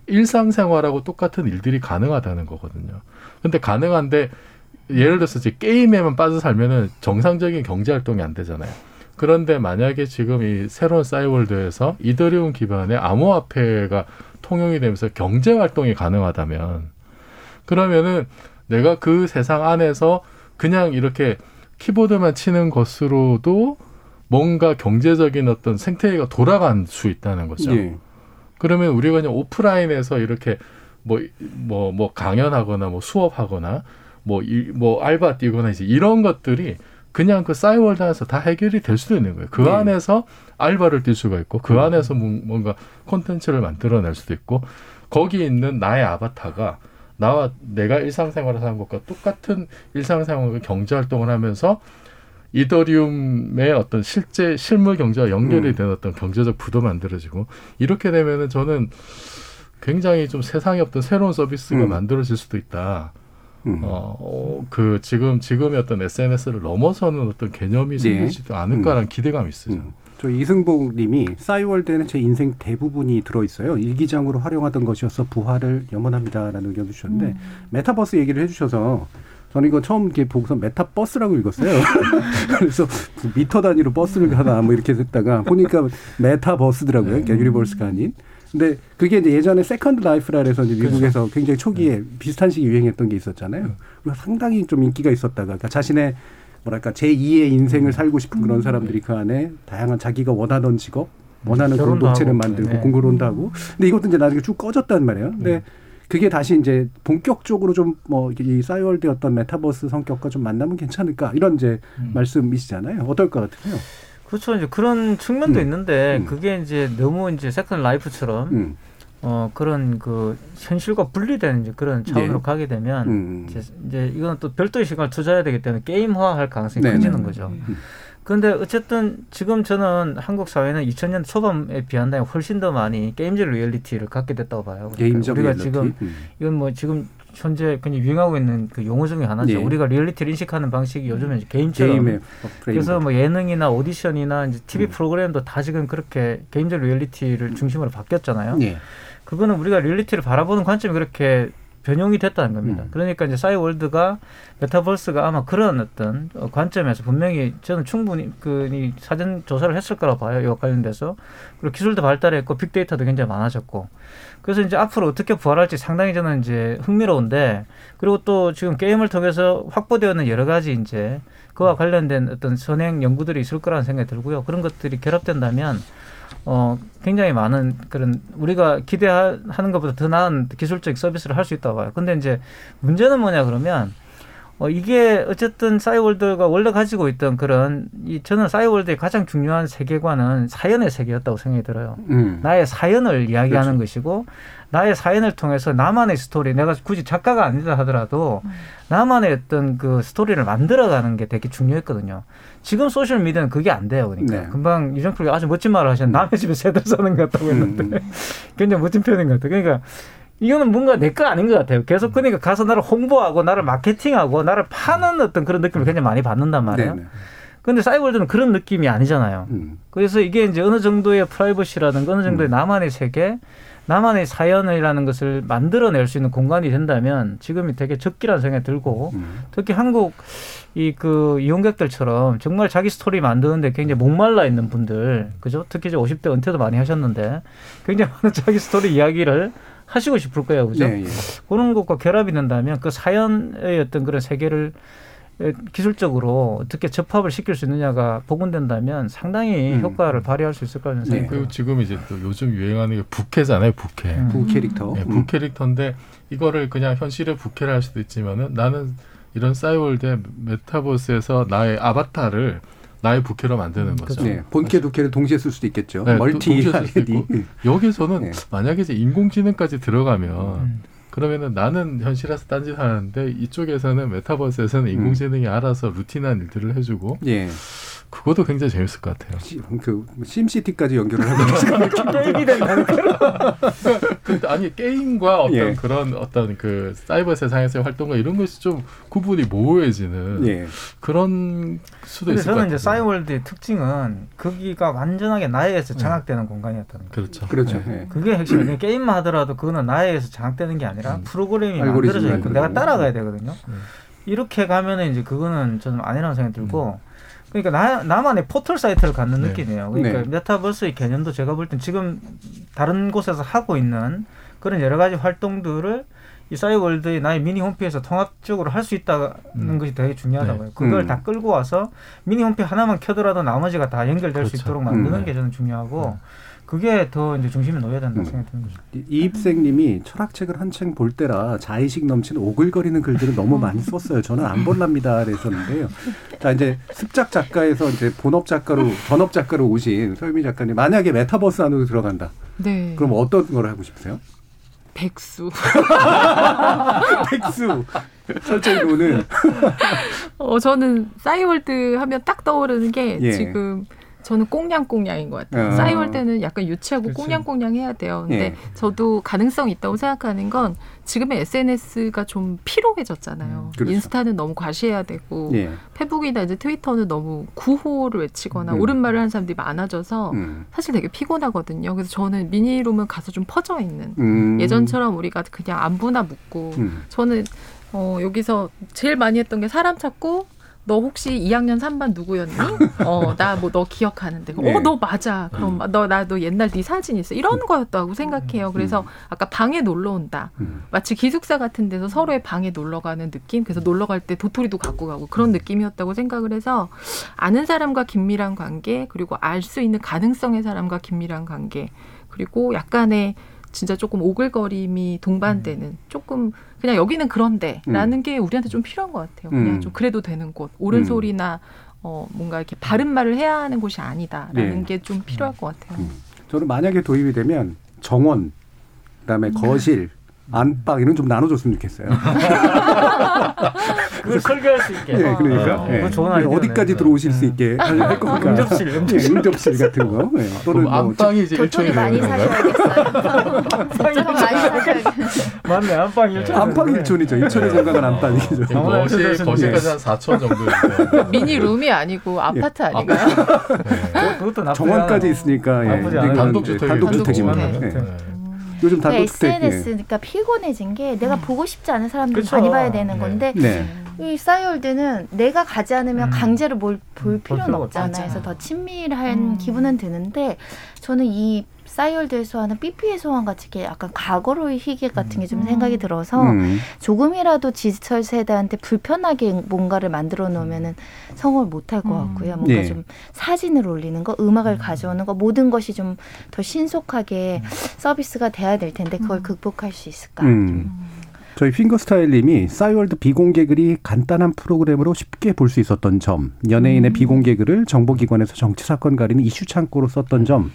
일상생활하고 똑같은 일들이 가능하다는 거거든요. 근데 가능한데 예를 들어서 이제 게임에만 빠져 살면은 정상적인 경제 활동이 안 되잖아요. 그런데 만약에 지금 이 새로운 사이월드에서 이더리움 기반의 암호화폐가 통용이 되면서 경제 활동이 가능하다면 그러면은 내가 그 세상 안에서 그냥 이렇게 키보드만 치는 것으로도 뭔가 경제적인 어떤 생태계가 돌아갈 수 있다는 거죠. 예. 그러면 우리가 그냥 오프라인에서 이렇게 뭐 뭐 뭐 강연하거나 뭐 수업하거나 뭐 이 뭐 알바 뛰거나 이제 이런 것들이 그냥 그 싸이월드 안에서 다 해결이 될 수도 있는 거예요. 그 네. 안에서 알바를 뛸 수가 있고 그 안에서 뭔- 뭔가 콘텐츠를 만들어낼 수도 있고 거기 있는 나의 아바타가 나와 내가 일상생활을 사는 것과 똑같은 일상생활과 경제 활동을 하면서 이더리움의 어떤 실제 실물 경제와 연결이 음. 된 어떤 경제적 부도 만들어지고 이렇게 되면은 저는 굉장히 좀 세상에 없던 새로운 서비스가 음. 만들어질 수도 있다. 음. 어, 어, 그 지금 지금의 어떤 SNS를 넘어서는 어떤 개념이 네. 생기지도 않을까라는 기대감이 있어요. 음. 저 이승복 님이 싸이월드에는 제 인생 대부분이 들어있어요. 일기장으로 활용하던 것이어서 부활을 염원합니다라는 의견 주셨는데 음. 메타버스 얘기를 해주셔서 저는 이거 처음 이렇게 보고서 메타버스라고 읽었어요. 그래서 미터 단위로 버스를 가나 뭐 이렇게 듣다가 보니까 메타버스더라고요. 그러니까 universe가 아닌. 근데 그게 이제 예전에 Second Life라 해서 이제 미국에서 굉장히 초기에 비슷한 시기 유행했던 게 있었잖아요. 그리고 상당히 좀 인기가 있었다가 그러니까 자신의 뭐랄까 제2의 인생을 살고 싶은 그런 사람들이 그 안에 다양한 자기가 원하던 직업, 원하는 그런 노체를 만들고 네. 공부론도 하고. 근데 이것도 이제 나중에 쭉 꺼졌단 말이에요. 근데 그게 다시 이제 본격적으로 좀 뭐 이 싸이월드의 어떤 메타버스 성격과 좀 만나면 괜찮을까 이런 이제 말씀이시잖아요. 어떨 것 같으세요? 그렇죠. 이제 그런 측면도 음. 있는데 음. 그게 이제 너무 이제 Second Life처럼 음. 어 그런 그 현실과 분리되는 이제 그런 차원으로 네. 가게 되면 음. 이제, 이제 이건 또 별도의 시간을 투자해야 되기 때문에 게임화할 가능성이 네, 커지는 네. 거죠. 그런데 어쨌든 지금 저는 한국 사회는 2000년 초반에 비한다면 훨씬 더 많이 게임적 리얼리티를 갖게 됐다고 봐요. 그러니까 게임적 우리가 리얼리티? 지금 음. 이건 뭐 지금 현재 그냥 유행하고 있는 그 용어 중에 하나죠. 예. 우리가 리얼리티를 인식하는 방식이 요즘에 게임처럼 게임의 그래서 뭐 예능이나 오디션이나 이제 음. TV 프로그램도 다 지금 그렇게 게임적 리얼리티를 중심으로 바뀌었잖아요. 예. 그거는 우리가 리얼리티를 바라보는 관점이 그렇게 변형이 됐다는 음. 겁니다. 그러니까 이제 싸이월드가 메타버스가 아마 그런 어떤 어, 관점에서 분명히 저는 충분히 그이 사전 조사를 했을 거라고 봐요. 이와 관련돼서 그리고 기술도 발달했고 빅데이터도 굉장히 많아졌고 그래서 이제 앞으로 어떻게 부활할지 상당히 저는 이제 흥미로운데 그리고 또 지금 게임을 통해서 확보되어 있는 여러 가지 이제 그와 관련된 어떤 선행 연구들이 있을 거라는 생각이 들고요. 그런 것들이 결합된다면 어, 굉장히 많은 그런 우리가 기대하는 것보다 더 나은 기술적 서비스를 할 수 있다고 봐요. 근데 이제 문제는 뭐냐 그러면 어, 이게 어쨌든 싸이월드가 원래 가지고 있던 그런 이 저는 싸이월드의 가장 중요한 세계관은 사연의 세계였다고 생각이 들어요. 음. 나의 사연을 이야기하는 그렇죠. 것이고 나의 사연을 통해서 나만의 스토리 내가 굳이 작가가 아니다 하더라도 나만의 어떤 그 스토리를 만들어가는 게 되게 중요했거든요. 지금 소셜 미디어는 그게 안 돼요. 그러니까 네. 금방 유정표가 아주 멋진 말을 하셨는데 남의 집에 세 들어 사는 것 같다고 했는데 굉장히 멋진 표현인 것 같아요. 그러니까 이거는 뭔가 내 거 아닌 것 같아요. 계속 그러니까 가서 나를 홍보하고 나를 마케팅하고 나를 파는 어떤 그런 느낌을 굉장히 많이 받는단 말이에요. 네네. 근데 싸이월드는 그런 느낌이 아니잖아요. 음. 그래서 이게 이제 어느 정도의 프라이버시라든가 어느 정도의 나만의 세계, 나만의 사연이라는 것을 만들어낼 수 있는 공간이 된다면 지금이 되게 적기라는 생각이 들고 특히 한국 이 그 이용객들처럼 정말 자기 스토리 만드는데 굉장히 목말라 있는 분들, 그죠? 특히 이제 50대 은퇴도 많이 하셨는데 굉장히 많은 자기 스토리 이야기를 하시고 싶을 거예요, 그죠? 네, 예. 그런 것과 결합이 된다면 그 사연의 어떤 그런 세계를 기술적으로 어떻게 접합을 시킬 수 있느냐가 복원된다면 상당히 음. 효과를 발휘할 수 있을 거라는 네. 생각이 그리고 들어요. 지금 이제 또 요즘 유행하는 게 부캐잖아요, 부캐. 음. 부 캐릭터. 네, 음. 부 캐릭터인데 이거를 그냥 현실의 부캐를 할 수도 있지만은 나는 이런 싸이월드의 메타버스에서 나의 아바타를 나의 부캐로 만드는 거죠. 네, 본캐 부캐를 동시에 쓸 수도 있겠죠. 네, 또 multi 동시에 쓸 수도 아이디. 있고. 여기서는 네. 만약에 이제 인공지능까지 들어가면 음. 그러면은 나는 현실에서 딴짓 하는데 이쪽에서는 메타버스에서는 인공지능이 알아서 루틴한 일들을 해주고 예. 그것도 굉장히 재밌을 것 같아요. 그 심시티까지 연결을 하고 계시는 게임이 된다는 근데 아니 게임과 어떤 예. 그런 어떤 그 사이버 세상에서의 활동과 이런 것이 좀 구분이 모호해지는 예. 그런 수도 있을 것 저는 같아요. 이제 싸이월드의 특징은 거기가 완전하게 나에 의해서 장악되는 공간이었다는 거예요. 그렇죠. 그렇죠. 네. 예. 그게 핵심이에요. 게임만 하더라도 그거는 나에 의해서 장악되는 게 아니라 프로그램이 알고리즘이 만들어져 있고 내가. 따라가야 되거든요. 이렇게 가면은 이제 그거는 저는 아니라는 생각이 들고 그러니까 나, 나만의 포털 사이트를 갖는 네. 느낌이에요. 그러니까 네. 메타버스의 개념도 제가 볼 땐 지금 다른 곳에서 하고 있는 그런 여러 가지 활동들을 이 싸이월드의 나의 미니 홈페이지에서 통합적으로 할 수 있다는 음. 것이 되게 중요하다고요. 네. 그걸 음. 다 끌고 와서 미니 홈페이지 하나만 켜더라도 나머지가 다 연결될 수 그렇죠. 있도록 만드는 음. 게 저는 중요하고 그게 더 이제 중심에 놓여야 된다고 음. 생각이 드는 거죠. 이- 이입생님이 철학책을 한창 볼 때라 자의식 넘치는 오글거리는 글들을 너무 많이 썼어요. 저는 안 볼랍니다. 그랬었는데요. 자 이제 습작 작가에서 이제 본업 작가로 전업 작가로 오신 서유미 작가님 만약에 메타버스 안으로 들어간다. 네. 그럼 어떤 걸 하고 싶으세요? 백수. 백수 설정으로는 어, 저는 싸이월드 하면 딱 떠오르는 게 예. 지금 저는 꽁냥꽁냥인 것 같아요. 어. 싸이월드는 약간 유치하고 그치. 꽁냥꽁냥 해야 돼요. 근데 예. 저도 가능성이 있다고 생각하는 건 지금의 SNS가 좀 피로해졌잖아요. 음, 그렇죠. 인스타는 너무 과시해야 되고 예. 페북이나 이제 트위터는 너무 구호를 외치거나 음. 옳은 말을 하는 사람들이 많아져서 음. 사실 되게 피곤하거든요. 그래서 저는 미니룸은 가서 좀 퍼져 있는 음. 예전처럼 우리가 그냥 안부나 묻고 음. 저는 어, 여기서 제일 많이 했던 게 사람 찾고 너 혹시 2학년 3반 누구였니? 어, 나 뭐 너 기억하는데. 네. 어, 너 맞아. 그럼 음. 너 나 너 옛날 네 사진 있어. 이런 거였다고 생각해요. 그래서 아까 방에 놀러 온다. 음. 마치 기숙사 같은 데서 서로의 방에 놀러 가는 느낌. 그래서 놀러 갈 때 도토리도 갖고 가고 그런 느낌이었다고 생각을 해서 아는 사람과 긴밀한 관계, 그리고 알 수 있는 가능성의 사람과 긴밀한 관계, 그리고 약간의 진짜 조금 오글거림이 동반되는 조금 그냥 여기는 그런데라는 게 우리한테 좀 필요한 것 같아요. 그냥 음. 좀 그래도 되는 곳, 옳은 음. 소리나 어 뭔가 이렇게 바른 말을 해야 하는 곳이 아니다라는 네. 게좀 필요할 것 같아요. 저는 만약에 도입이 되면 정원, 그다음에 거실, 안방 이런 좀 나눠줬으면 좋겠어요. 그걸 설계할 수 있게. 예, 그러니까 어, 예. 그거 좋은 아이디어네. 어디까지 들어오실 수 있게 할, 할 거니까. 응접실, 응접실. 예, 응접실 같은 거. 예. 또는 그럼 안방이 이제 일종의 많이? 사셔야겠어요. 저거 많이 사셔야겠어요. 맞네 안방 일촌. 안방 일촌이죠. 일촌의 건강한 안방이죠. 지금 거실 거실까지 한 4천 정도 미니 룸이 아니고 아파트 아닌가요? 그것도 나쁘지 정원까지. 있으니까 예. 나쁘지 않아요. 이건 단독주택이 이제 단독주택이면 단독주택. 예. 네. 요즘 그러니까 예. SNS니까 피곤해진 게 내가 보고 싶지 않은 사람들 그쵸. 많이 봐야 되는 네. 건데 네. 이 싸이월드는 내가 가지 않으면 음. 강제로 뭘볼 음, 볼 필요는 없잖아요. 그래서 더 친밀한 음. 기분은 드는데 저는 이 싸이월드에서 하는 삐삐의 소환 같이 게 약간 과거로의 희귀 같은 게좀 음. 생각이 들어서 음. 조금이라도 디지털 세대한테 불편하게 뭔가를 만들어 놓으면은 성공을 못할것 음. 같고요. 뭔가 예. 좀 사진을 올리는 거, 음악을 가져오는 거 모든 것이 좀 더 신속하게 서비스가 돼야 될 텐데 그걸 음. 극복할 수 있을까? 음. 저희 핑거스타일님이 싸이월드 비공개 글이 간단한 프로그램으로 쉽게 볼 수 있었던 점, 연예인의 음. 비공개 글을 정보기관에서 정치 사건 가리는 이슈 창고로 썼던 점,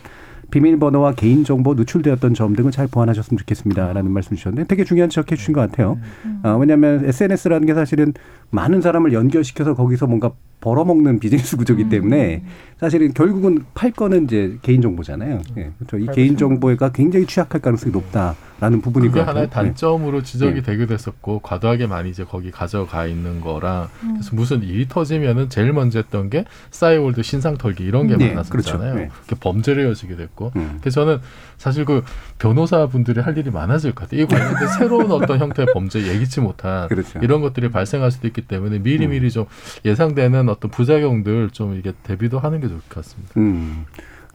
비밀번호와 개인정보 누출되었던 점 등을 잘 보완하셨으면 좋겠습니다라는 말씀 주셨는데 되게 중요한 지적해 주신 것 같아요. 어, 왜냐하면 SNS라는 게 사실은 많은 사람을 연결시켜서 거기서 뭔가 벌어먹는 비즈니스 구조기 때문에 사실은 결국은 팔 거는 이제 개인 정보잖아요. 예, 그렇죠. 이 개인 정보가 굉장히 취약할 가능성이 높다라는 부분이 그게. 하나의 단점으로 지적이 네. 되기도 했었고 과도하게 많이 이제 거기 가져가 있는 거랑 그래서 무슨 일이 터지면은 제일 먼저 했던 게 싸이월드 신상 털기 이런 게 네, 많았었잖아요. 그렇죠. 네. 그게 범죄로 이어지게 됐고 음. 그래서 저는 사실 그 변호사분들이 할 일이 많아질 것 같아요. 이 관련된 새로운 어떤 형태의 범죄 예기치 못한 그렇죠. 이런 것들이 발생할 수도 있기 때문에 미리미리 좀 예상되는 어떤 부작용들 좀 이게 대비도 하는 게 좋을 것 같습니다. 음.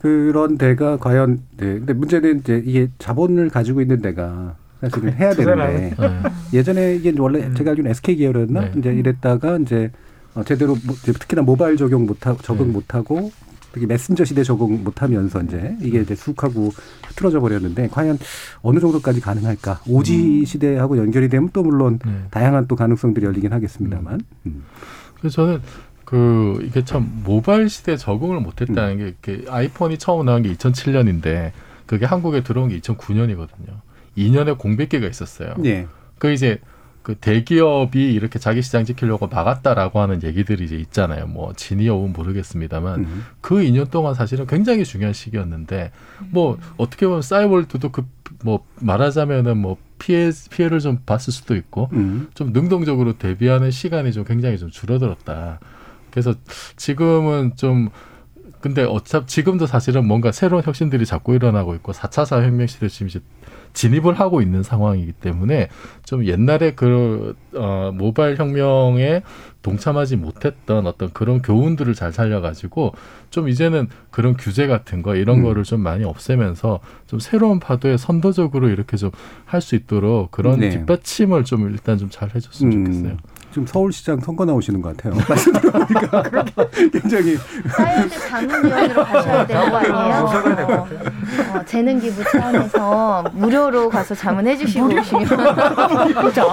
그런 데가 과연 네. 근데 문제는 이제 이게 자본을 가지고 있는 데가 사실은 해야 투자를 되는데 네. 예전에 이게 원래 음. 제가 알기로는 SK 계열이었나 네. 이제 이랬다가 이제 어, 제대로 뭐- 특히나 모바일 적용 못하고 적응 네. 못하고 특히 메신저 시대 적응 못하면서 이제 이게 이제 쑥하고 흐트러져 버렸는데 과연 어느 정도까지 가능할까? 오지 시대하고 연결이 되면 또 물론 다양한 또 가능성들이 열리긴 하겠습니다만. 음. 그래서 저는 그 이게 참 모바일 시대에 적응을 못했다는 게 이렇게 아이폰이 처음 나온 게 2007년인데 그게 한국에 들어온 게 2009년이거든요. 2년의 공백기가 있었어요. 예. 그 이제 그 대기업이 이렇게 자기 시장 지키려고 막았다라고 하는 얘기들이 이제 있잖아요. 뭐 진이여운 모르겠습니다만 음. 그 2년 동안 사실은 굉장히 중요한 시기였는데 뭐 어떻게 보면 싸이월드도 그 뭐 말하자면은 뭐 피해 피해를 좀 봤을 수도 있고 음. 좀 능동적으로 대비하는 시간이 좀 굉장히 좀 줄어들었다. 그래서 지금은 좀 근데 어차피 지금도 사실은 뭔가 새로운 혁신들이 자꾸 일어나고 있고 4차 사회혁명 시대 지금 이제 진입을 하고 있는 상황이기 때문에 좀 옛날에 그 어, 모바일 혁명에 동참하지 못했던 어떤 그런 교훈들을 잘 살려가지고 좀 이제는 그런 규제 같은 거 이런 음. 거를 좀 많이 없애면서 좀 새로운 파도에 선도적으로 이렇게 좀 할 수 있도록 그런 네. 뒷받침을 좀 일단 좀 잘 해줬으면 음, 좋겠어요. 지금 서울시장 선거 나오시는 것 같아요. 말씀 들어보니까 그렇게 굉장히 science 자문위원으로 가셔야 되는 거 아니에요? 어, 어, 재능 기부 차원에서 무료로 가서 자문해 주시고 오시면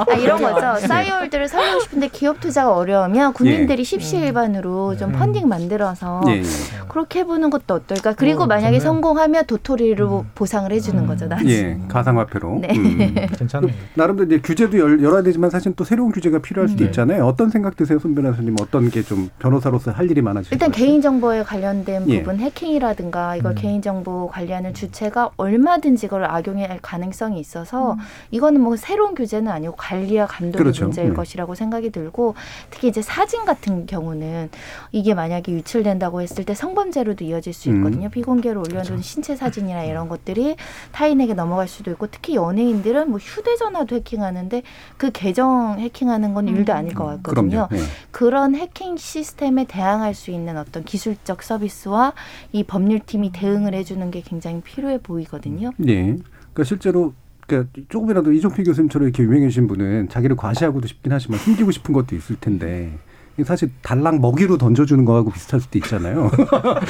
아, 이런 거죠. 싸이월드를 살리고 싶은데 기업 투자가 어려우면 국민들이 십시일반으로 좀 펀딩 만들어서 예, 예. 그렇게 해보는 것도 어떨까? 그리고 어, 만약에. 성공하면 도토리로 보상을 해주는 거죠. 나중에. 예, 가상화폐로. 네. 괜찮네요. 나름대로 이제 규제도 열, 열어야 되지만 사실 또 새로운 규제가 필요할 수도 음. 있잖아요. 어떤 생각 드세요, 손 변호사님? 어떤 게 좀 변호사로서 할 일이 많아지실 일단 것 같아요? 개인 정보에 관련된 예. 부분 해킹이라든가 이걸 개인 정보 관리하는 주체가 얼마든지 이걸 악용할 가능성이 있어서 이거는 뭐 새로운 규제는 아니고 관리와 감독의 그렇죠. 문제일 음. 것이라고 생각이 들고 특히 이제 사진 같은 경우는 이게 만약에 유출된다고 했을 때 성범죄로도 이어질 수 있거든요. 음. 비공개로 올려둔 신체 사진이나 이런 것들이 타인에게 넘어갈 수도 있고 특히 연예인들은 뭐 휴대전화도 해킹하는데 그 계정 해킹하는 건 일도 아닐 것 같거든요. 그럼요. 예. 그런 해킹 시스템에 대항할 수 있는 어떤 기술적 서비스와 이 법률팀이 대응을 해주는 게 굉장히 필요해 보이거든요. 예. 그러니까 실제로 그러니까 조금이라도 이종필 교수님처럼 이렇게 유명해진 분은 자기를 과시하고도 싶긴 하지만 숨기고 싶은 것도 있을 텐데 사실 달랑 먹이로 던져주는 거하고 비슷할 수도 있잖아요.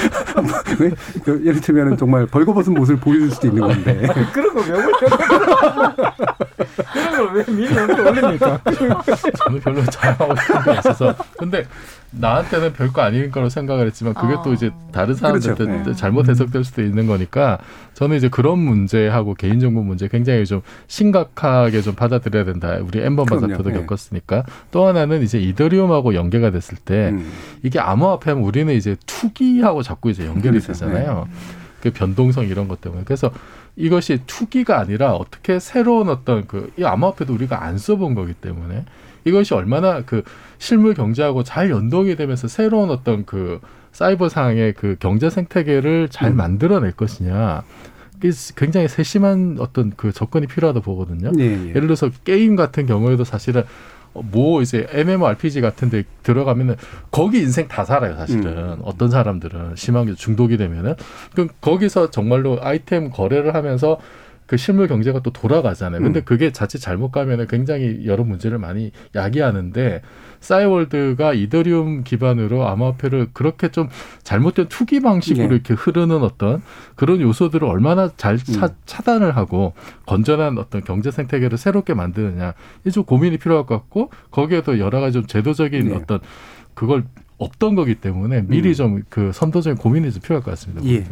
왜? 그 예를 들면 정말 벌거벗은 모습을 보여줄 수도 있는 건데. 그런 거왜 올려? 그런 걸왜 미리 올립니까? 저는 별로 잘하고 싶은 게 있어서 근데 나한테는 별거 아닌 거로 생각을 했지만 그게 또 이제 다른 사람들한테 그렇죠. 네. 잘못 해석될 수도 있는 거니까 저는 이제 그런 문제하고 개인정보 문제 굉장히 좀 심각하게 좀 받아들여야 된다. 우리 그럼요. 사표도 네. 겪었으니까 또 하나는 이제 이더리움하고 연계가 됐을 때 음. 이게 암호화폐 하면 우리는 이제 투기하고 자꾸 이제 연결이 그렇죠. 되잖아요. 그 변동성 이런 것 때문에 그래서 이것이 투기가 아니라 어떻게 새로운 어떤 그 이 암호화폐도 우리가 안 써본 거기 때문에 이것이 얼마나 그 실물 경제하고 잘 연동이 되면서 새로운 어떤 그 사이버상의 그 경제 생태계를 잘 음. 만들어낼 것이냐. 굉장히 세심한 어떤 그 접근이 필요하다 보거든요. 예, 예. 예를 들어서 게임 같은 경우에도 사실은 어, 뭐 이제 MMORPG 같은데 들어가면은 거기 인생 다 살아요 사실은 음. 어떤 사람들은 심하게 중독이 되면은 그 거기서 정말로 아이템 거래를 하면서 그 실물 경제가 또 돌아가잖아요. 근데 음. 그게 자칫 잘못 가면은 굉장히 여러 문제를 많이 야기하는데 싸이월드가 이더리움 기반으로 암호화폐를 그렇게 좀 잘못된 투기 방식으로 네. 이렇게 흐르는 어떤 그런 요소들을 얼마나 잘 차, 음. 차단을 하고 건전한 어떤 경제 생태계를 새롭게 만드느냐 이좀 고민이 필요할 것 같고 거기에도 여러 가지 좀 제도적인 네. 어떤 그걸 없던 거기 때문에 미리 음. 좀그 선도적인 고민이 좀 필요할 것 같습니다. 예.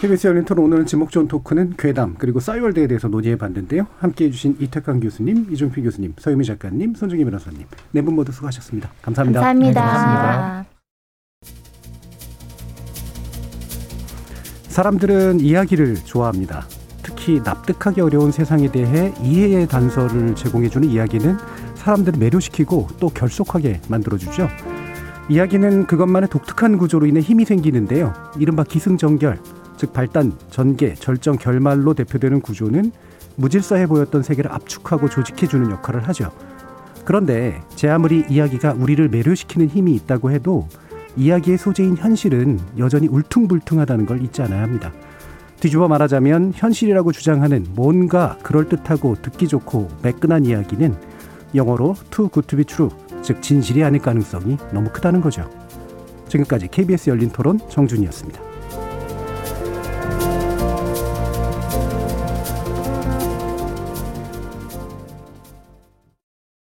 KBS 열린 토론 오늘은 지목 좋은 토크는 괴담 그리고 싸이월드에 대해서 논의해 봤는데요. 함께해 주신 이태강 교수님, 이종필 교수님, 서유미 작가님, 손정희 변호사님 네 분 모두 수고하셨습니다. 감사합니다. 감사합니다. 감사합니다. 사람들은 이야기를 좋아합니다. 특히 납득하기 어려운 세상에 대해 이해의 단서를 제공해주는 이야기는 사람들을 매료시키고 또 결속하게 만들어주죠. 이야기는 그것만의 독특한 구조로 인해 힘이 생기는데요. 이른바 기승전결, 즉 발단, 전개, 절정, 결말로 대표되는 구조는 무질서해 보였던 세계를 압축하고 조직해주는 역할을 하죠. 그런데 제 아무리 이야기가 우리를 매료시키는 힘이 있다고 해도 이야기의 소재인 현실은 여전히 울퉁불퉁하다는 걸 잊지 않아야 합니다. 뒤집어 말하자면 현실이라고 주장하는 뭔가 그럴듯하고 듣기 좋고 매끈한 이야기는 영어로 too good to be true, 즉 진실이 아닐 가능성이 너무 크다는 거죠. 지금까지 KBS 열린 토론 정준이었습니다.